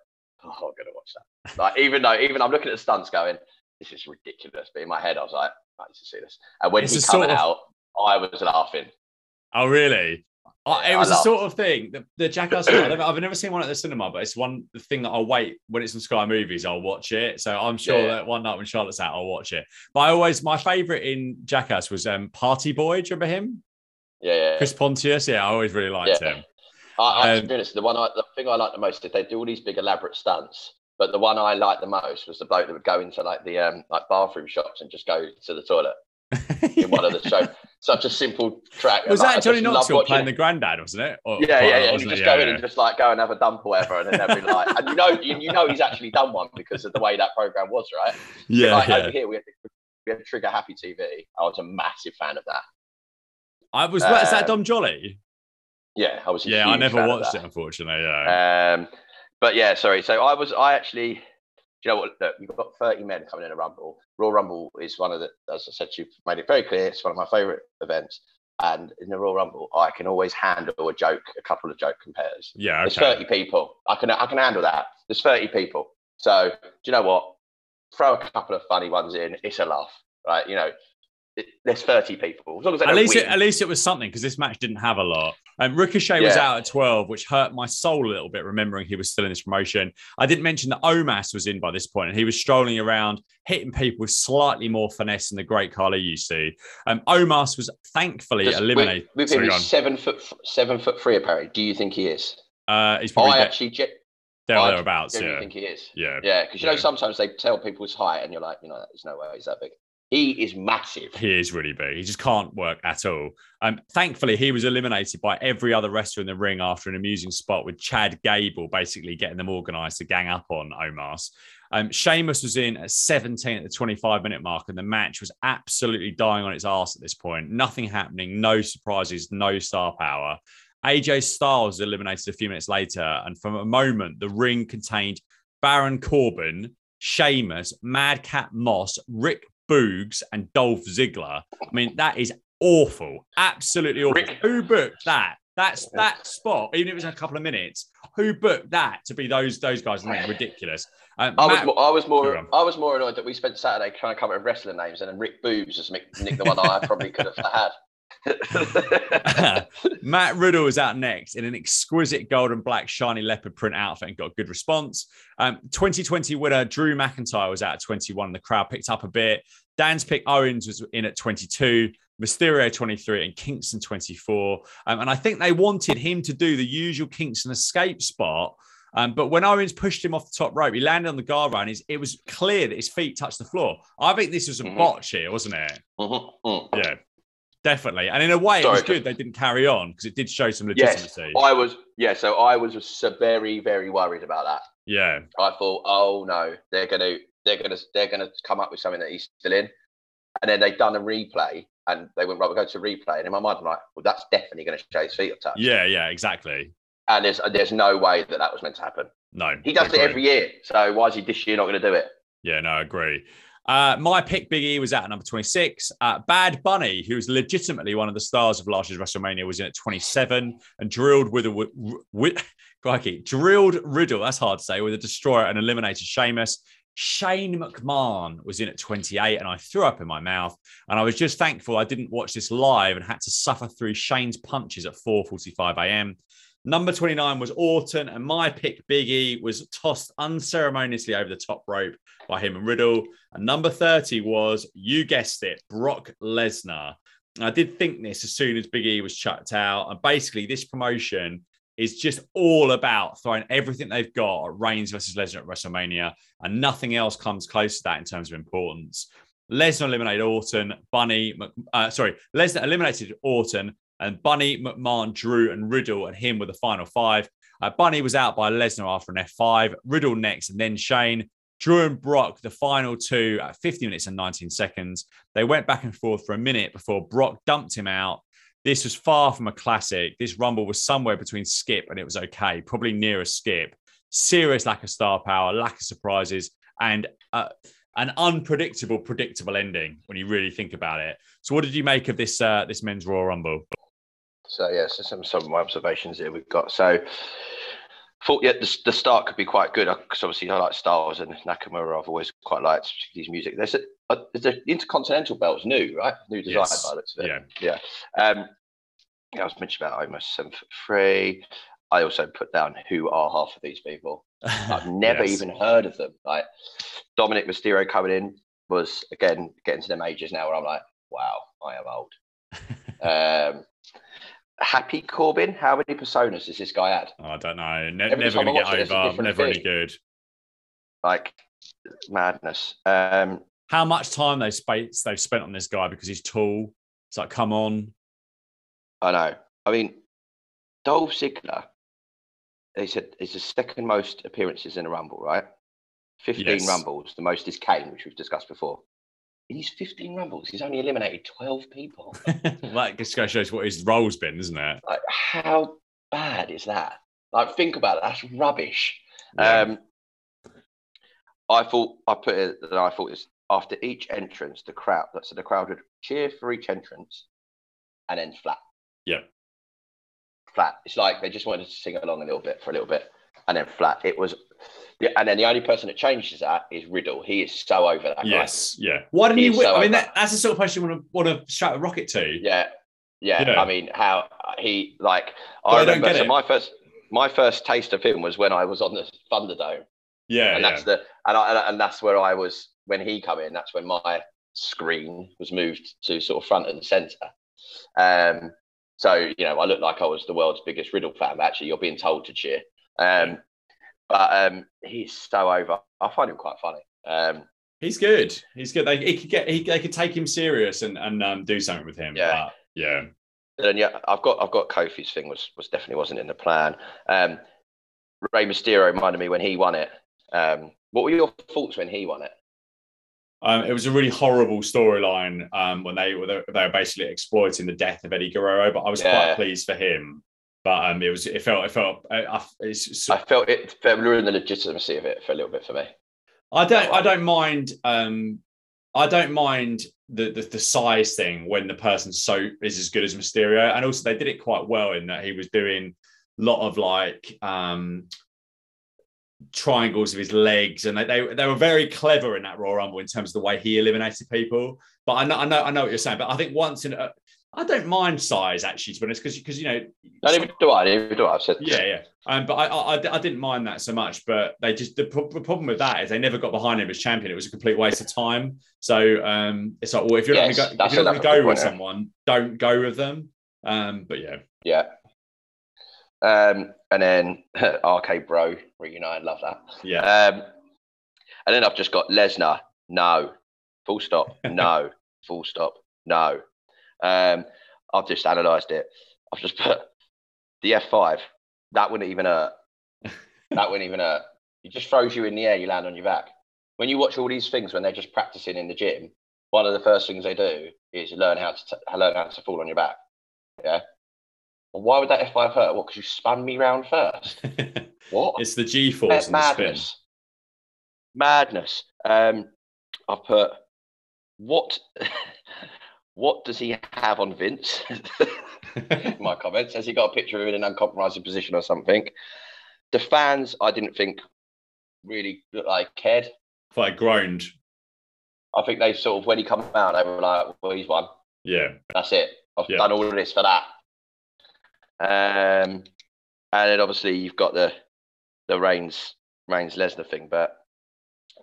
Speaker 2: "Oh, I'm gonna watch that." Like, even though, even I'm looking at the stunts, going, "This is ridiculous," but in my head, I was like, "I need to see this." And when
Speaker 1: It's
Speaker 2: he
Speaker 1: of-
Speaker 2: out, I was laughing.
Speaker 1: Oh, really? I, it was the sort of thing the, the Jackass. I've never seen one at the cinema, but it's one the thing that I'll wait when it's on Sky Movies. I'll watch it. So I'm sure yeah. that one night when Charlotte's out, I'll watch it. But I always my favorite in Jackass was um, Party Boy. Do you remember him?
Speaker 2: Yeah, yeah.
Speaker 1: Chris Pontius. Yeah, I always really liked yeah. him.
Speaker 2: I, I um, to be honest, the one I, the thing I like the most is they do all these big elaborate stunts. But the one I liked the most was the bloke that would go into like the um, like bathroom shops and just go to the toilet in one of the shows. Such a simple track.
Speaker 1: Was like, that Johnny Knoxville playing the granddad, wasn't it?
Speaker 2: Or, yeah, yeah, yeah. You just it? go yeah, in yeah. and just like go and have a dump or whatever, and then every like, and you know, you, you, know, he's actually done one because of the way that program was, right?
Speaker 1: Yeah.
Speaker 2: Like,
Speaker 1: yeah.
Speaker 2: Over here, we had, we had Trigger Happy TV. I was a massive fan of that.
Speaker 1: I was. Um, is that Dom Jolly?
Speaker 2: Yeah, I was.
Speaker 1: yeah, I never watched it, unfortunately. Yeah.
Speaker 2: Um, but yeah, sorry. So I was. I actually you know what? Look, you've got 30 men coming in a Rumble. Royal Rumble is one of the, as I said, you've made it very clear, it's one of my favourite events. And in the Royal Rumble, I can always handle a joke, a couple of joke compares.
Speaker 1: Yeah,
Speaker 2: okay. there's 30 people. I can I can handle that. There's 30 people. So do you know what? Throw a couple of funny ones in. It's a laugh, right? You know, there's 30 people. As long as
Speaker 1: at least it, at least it was something because this match didn't have a lot. And Ricochet yeah. was out at 12, which hurt my soul a little bit, remembering he was still in this promotion. I didn't mention that Omos was in by this point, and he was strolling around, hitting people with slightly more finesse than the great Khali you see. Um, Omos was thankfully Just, eliminated.
Speaker 2: With, with him, seven foot seven foot three apparently. Do you think he is?
Speaker 1: Uh, he's probably
Speaker 2: I actually. Je-
Speaker 1: there, I thereabouts.
Speaker 2: Yeah, think he is.
Speaker 1: Yeah,
Speaker 2: yeah, because you
Speaker 1: yeah.
Speaker 2: know sometimes they tell people's height, and you're like, you know, there's no way he's that big. He is massive.
Speaker 1: He is really big. He just can't work at all. Um, thankfully, he was eliminated by every other wrestler in the ring after an amusing spot with Chad Gable basically getting them organised to gang up on Omos. Um, Sheamus was in at 17 at the 25 minute mark, and the match was absolutely dying on its ass at this point. Nothing happening, no surprises, no star power. AJ Styles was eliminated a few minutes later, and from a moment, the ring contained Baron Corbin, Sheamus, Madcap Moss, Rick Boogs and Dolph Ziggler. I mean, that is awful. Absolutely awful. Rick. Who booked that? That's that spot, even if it was a couple of minutes. Who booked that to be those those guys? I mean, ridiculous.
Speaker 2: Um, I, Matt, was, I was more I was more annoyed that we spent Saturday trying to come up with wrestler names and then Rick Boogs just nicked the one I probably could have had.
Speaker 1: Matt Riddle is out next in an exquisite gold and black shiny leopard print outfit and got good response. Um, 2020 winner Drew McIntyre was out at 21. The crowd picked up a bit. Dan's pick Owens was in at 22. Mysterio 23 and Kingston 24. Um, and I think they wanted him to do the usual Kingston escape spot. Um, but when Owens pushed him off the top rope, he landed on the guardrail and it was clear that his feet touched the floor. I think this was a mm-hmm. botch here, wasn't it?
Speaker 2: Mm-hmm. Mm-hmm.
Speaker 1: Yeah. Definitely. And in a way, Sorry, it was good they didn't carry on because it did show some legitimacy.
Speaker 2: Yes, I was, yeah, so I was very, very worried about that.
Speaker 1: Yeah.
Speaker 2: I thought, oh no, they're gonna they're gonna they're gonna come up with something that he's still in. And then they've done a replay and they went, right, we'll go to replay. And in my mind, I'm like, well, that's definitely gonna show his feet have touched.
Speaker 1: Yeah, yeah, exactly.
Speaker 2: And there's there's no way that that was meant to happen.
Speaker 1: No.
Speaker 2: He does it every year. So why is he this year not gonna do it?
Speaker 1: Yeah, no, I agree. Uh, my pick, Big E, was at number 26. Uh, Bad Bunny, who was legitimately one of the stars of last year's WrestleMania, was in at 27 and drilled with a with, crikey, drilled Riddle. That's hard to say with a destroyer and eliminated Sheamus. Shane McMahon was in at 28, and I threw up in my mouth. And I was just thankful I didn't watch this live and had to suffer through Shane's punches at 4:45 a.m. Number 29 was Orton, and my pick, Biggie, was tossed unceremoniously over the top rope by him and Riddle. And number 30 was, you guessed it, Brock Lesnar. I did think this as soon as Biggie was chucked out. And basically, this promotion is just all about throwing everything they've got at Reigns versus Lesnar at WrestleMania, and nothing else comes close to that in terms of importance. Lesnar eliminated Orton, Bunny, uh, sorry, Lesnar eliminated Orton, and Bunny, McMahon, Drew, and Riddle and him were the final five. Uh, Bunny was out by Lesnar after an F5, Riddle next, and then Shane. Drew and Brock, the final two at 50 minutes and 19 seconds. They went back and forth for a minute before Brock dumped him out. This was far from a classic. This Rumble was somewhere between skip and it was okay, probably near a skip. Serious lack of star power, lack of surprises, and uh, an unpredictable, predictable ending when you really think about it. So, what did you make of this uh, this men's Royal Rumble?
Speaker 2: So yeah, so some some of my observations here we've got. So thought yeah, the, the start could be quite good because obviously I like Styles and Nakamura. I've always quite liked his music. There's a, a the Intercontinental belt's new, right? New design yes. by looks of it. Yeah, yeah. Um, I was mentioned about Omos seven foot three. I also put down who are half of these people. I've never
Speaker 1: Yes.
Speaker 2: even heard of them. Like Dominic Mysterio coming in was again getting to them ages now where I'm like, wow, I am old. um, Happy Corbin, how many personas has this guy had?
Speaker 1: I don't know. Ne- never going to get over. Never any good.
Speaker 2: Like madness. Um,
Speaker 1: How much time they spent they've spent on this guy because he's tall. It's like, come on.
Speaker 2: I know. I mean, Dolph Ziggler, they said is the second most appearances in a Rumble, right? 15
Speaker 1: Yes.
Speaker 2: Rumbles. The most is Kane, which we've discussed before. In these 15 Rumbles, he's only eliminated 12 people.
Speaker 1: that just goes shows what his role's been, isn't it?
Speaker 2: like, how bad is that? Like, think about it. That's rubbish.
Speaker 1: Yeah.
Speaker 2: Um, I thought I put it that I thought is after each entrance, the crowd so the crowd would cheer for each entrance and then flat.
Speaker 1: Yeah.
Speaker 2: Flat. It's like they just wanted to sing along a little bit for a little bit and then flat. It was yeah, and then the only person that changes that is Riddle. He is so over that guy.
Speaker 1: Yes, yeah. Why didn't
Speaker 2: He
Speaker 1: you? win?
Speaker 2: so
Speaker 1: I mean, that, that's the sort of person you want to want to shout a rocket to.
Speaker 2: Yeah. Yeah.
Speaker 1: Yeah.
Speaker 2: I mean, how he like
Speaker 1: But
Speaker 2: I
Speaker 1: I don't
Speaker 2: remember
Speaker 1: get
Speaker 2: so
Speaker 1: it.
Speaker 2: my first my first taste of him was when I was on the Thunderdome.
Speaker 1: yeah,
Speaker 2: and
Speaker 1: yeah.
Speaker 2: that's the and, I, and, and that's where I was when he come in. That's when my screen was moved to sort of front and center. Um, so you know, I looked like I was the world's biggest Riddle fan. But actually, you're being told to cheer. Um, but um, he's so over. I find him quite funny. Um,
Speaker 1: He's good. He's good. They he could get he, they could take him serious and and um, do something with him.
Speaker 2: Yeah.
Speaker 1: But, yeah.
Speaker 2: and yeah, I've got I've got Kofi's thing was was definitely wasn't in the plan. Um, Rey Mysterio reminded me when he won it. Um, what were your thoughts when he won it?
Speaker 1: Um, it was a really horrible storyline um, when they were they were basically exploiting the death of Eddie Guerrero, but I was
Speaker 2: Yeah.
Speaker 1: quite pleased for him. But um, it was it felt it felt I, I, it's,
Speaker 2: I felt it felt ruined the legitimacy of it for a little bit for me.
Speaker 1: I don't I don't mind um I don't mind the, the the size thing when the person so is as good as Mysterio. And also they did it quite well in that he was doing a lot of like um triangles of his legs. And they, they they were very clever in that Royal Rumble in terms of the way he eliminated people. But I know I know I know what you're saying. But I think once in a I don't mind size actually to be honest because because you know
Speaker 2: No, neither do I. Neither do I. I've said
Speaker 1: yeah, yeah. Um, but I, I, I- didn't mind that so much. But they just the, pro- the problem with that is they never got behind him as champion. It was a complete waste of time. So um, it's like, well, if you're
Speaker 2: Yes,
Speaker 1: not going to go with
Speaker 2: yeah.
Speaker 1: someone, don't go with them. Um, but yeah,
Speaker 2: Yeah. Um, and then RK Bro reunited. Love that.
Speaker 1: yeah,
Speaker 2: Um, and then I've just got Lesnar. No. Full stop. No. Full stop. No. Um, I've just analysed it. I've just put the F5. That wouldn't even hurt. That wouldn't even hurt. It just throws you in the air. You land on your back. When you watch all these things when they're just practicing in the gym, one of the first things they do is learn how to t- learn how to fall on your back. Yeah. Well, why would that F5 hurt? What? Because you spun me round first. What?
Speaker 1: it's the G force and the spin.
Speaker 2: madness. Madness. Um, I've put what? What does he have on Vince? My comments. Has he got a picture of him in an uncompromising position or something? The fans, I didn't think really looked like cared.
Speaker 1: I groaned,
Speaker 2: I think they sort of when he come out, they were like, "Well, he's won.
Speaker 1: yeah,
Speaker 2: That's it. I've
Speaker 1: Yeah.
Speaker 2: done all of this for that." Um, and then obviously you've got the the Reigns Reigns Lesnar thing, but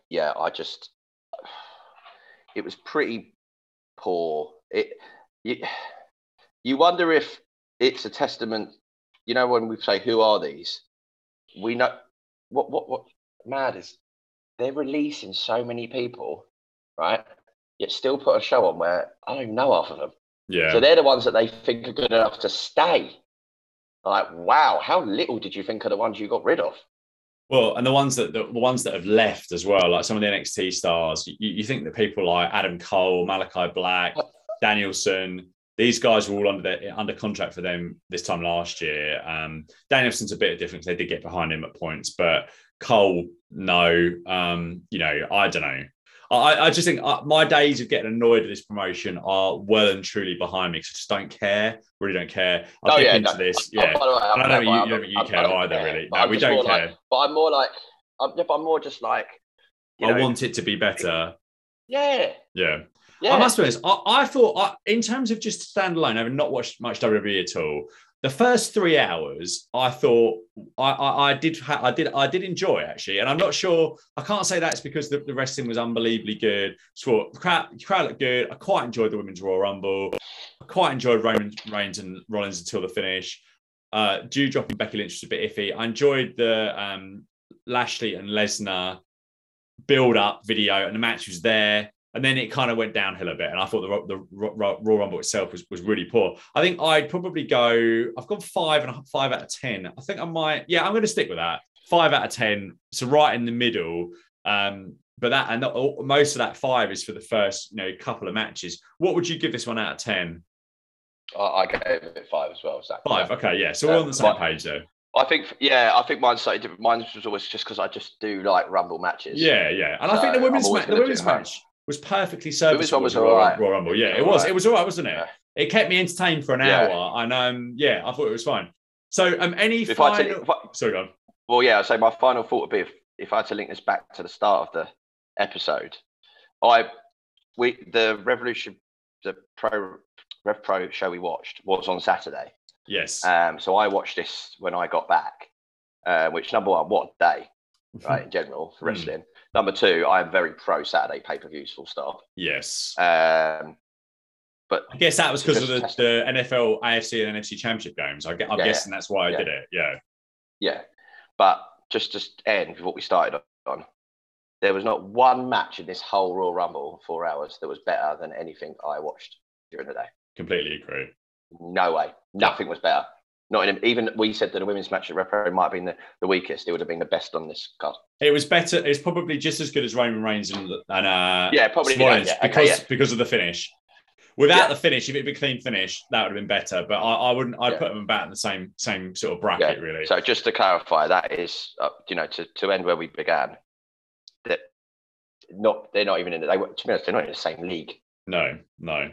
Speaker 2: yeah, I just it was pretty poor. It you, you wonder if it's a testament. You know, when we say who are these, we know what what what mad is they're releasing so many people, right? Yet still put a show on where I don't even know half of them.
Speaker 1: yeah.
Speaker 2: So they're the ones that they think are good enough to stay. Like, wow, how little did you think of the ones you got rid of?
Speaker 1: Well, and the ones that the, the ones that have left as well, like some of the NXT stars, you, you think that people like Adam Cole, Malakai Black, Danielson, these guys were all under the, under contract for them this time last year. Um, Danielson's a bit different; 'cause they did get behind him at points, but Cole, no. Um, you know, I don't know. I, I just think uh, my days of getting annoyed at this promotion are well and truly behind me because I just don't care. Really don't care. I'll
Speaker 2: Oh,
Speaker 1: dip
Speaker 2: yeah,
Speaker 1: into
Speaker 2: no,
Speaker 1: this.
Speaker 2: Oh,
Speaker 1: Yeah.
Speaker 2: by the way, I'm
Speaker 1: don't know you,
Speaker 2: I'm
Speaker 1: you,
Speaker 2: not-
Speaker 1: don't- you
Speaker 2: I'm-
Speaker 1: care
Speaker 2: I
Speaker 1: either,
Speaker 2: care.
Speaker 1: really. No, we don't care.
Speaker 2: Like, but I'm more like, I'm, I'm more just like,
Speaker 1: I
Speaker 2: know,
Speaker 1: want it to be better.
Speaker 2: yeah,
Speaker 1: Yeah.
Speaker 2: Yeah.
Speaker 1: I must be honest. I, I thought, I, in terms of just standalone, having not watched much WWE at all, the first three hours, I thought I, I, I did, ha- I did, I did enjoy actually, and I'm not sure. I can't say that's because the, the wrestling was unbelievably good. So crowd, crowd looked good. I quite enjoyed the women's Royal Rumble. I quite enjoyed Roman Reigns and Rollins until the finish. Uh, dropping Becky Lynch was a bit iffy. I enjoyed the um, Lashley and Lesnar build up video, and the match was there. And then it kind of went downhill a bit, and I thought the, the Royal Rumble itself was, was really poor. I think I'd probably go. I've gone five and a, five out of ten. I think I might. Yeah, I'm going to stick with that. Five out of ten. So right in the middle. Um, but that and the, most of that five is for the first you know couple of matches. What would you give this one out of ten?
Speaker 2: I, gave it five as well. Zach.
Speaker 1: Five. Okay, yeah. So we're on the same page though.
Speaker 2: I think, yeah, I think mine's slightly different. Mine was always just because I just do like Rumble matches.
Speaker 1: Yeah, yeah. And I think the women's match, the women's match was perfectly
Speaker 2: Women's one
Speaker 1: serviceable.
Speaker 2: was
Speaker 1: for Royal. Royal Rumble. Yeah,
Speaker 2: It
Speaker 1: it
Speaker 2: was alright.
Speaker 1: It was all right, wasn't it?
Speaker 2: Yeah.
Speaker 1: It kept me entertained for an
Speaker 2: Yeah.
Speaker 1: hour, and um, yeah, I thought it was fine. So, um, any
Speaker 2: If I,
Speaker 1: final?
Speaker 2: tell you, I,
Speaker 1: Sorry, go on.
Speaker 2: well, yeah, so my final thought would be if, if I had to link this back to the start of the episode, I we the Revolution, the Pro Rev Pro show we watched was on Saturday.
Speaker 1: Yes.
Speaker 2: Um, so I watched this when I got back, uh, which number one, what day, right, in general for
Speaker 1: Hmm.
Speaker 2: wrestling. Number two, I am very pro Saturday pay per views, full stop.
Speaker 1: yes.
Speaker 2: Um, but
Speaker 1: I guess that was because of the, the NFL, AFC, and NFC championship games. I I'm
Speaker 2: Yeah.
Speaker 1: guessing that's why I
Speaker 2: Yeah.
Speaker 1: did it. Yeah.
Speaker 2: yeah, but just to end with what we started on, there was not one match in this whole Royal Rumble four hours that was better than anything I watched during the day.
Speaker 1: Completely agree.
Speaker 2: No way, nothing was better. Not in even we said that the women's match at Rev Pro might have been the, the weakest. It would have been the best on this card.
Speaker 1: It was better. It's probably just as good as Roman Reigns and, and uh,
Speaker 2: Yeah, probably, yeah, okay,
Speaker 1: because
Speaker 2: yeah.
Speaker 1: because of the finish. Without
Speaker 2: Yeah.
Speaker 1: the finish, if it'd been a clean finish, that would have been better. But I, I wouldn't. I'd
Speaker 2: Yeah.
Speaker 1: put them about in the same same sort of bracket, really.
Speaker 2: So just to clarify, that is uh, you know to, to end where we began. That not they're not even in. They to be honest, they're not in the same league.
Speaker 1: No, no,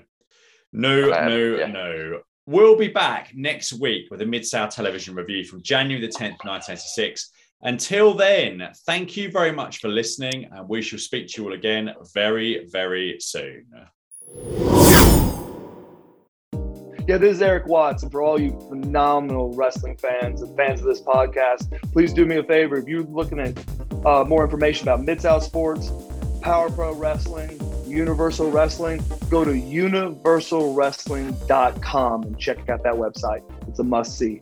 Speaker 1: no,
Speaker 2: Um,
Speaker 1: no, no. We'll be back next week with a Mid South television review from January the 10th, 1986. Until then, thank you very much for listening, and we shall speak to you all again very, very soon.
Speaker 4: Yeah, this is Erik Watts, and for all you phenomenal wrestling fans and fans of this podcast, please do me a favor. If you're looking at uh, more information about Mid South Sports, Power Pro Wrestling, Universal Wrestling, go to universalwrestling.com and check out that website. It's a must see.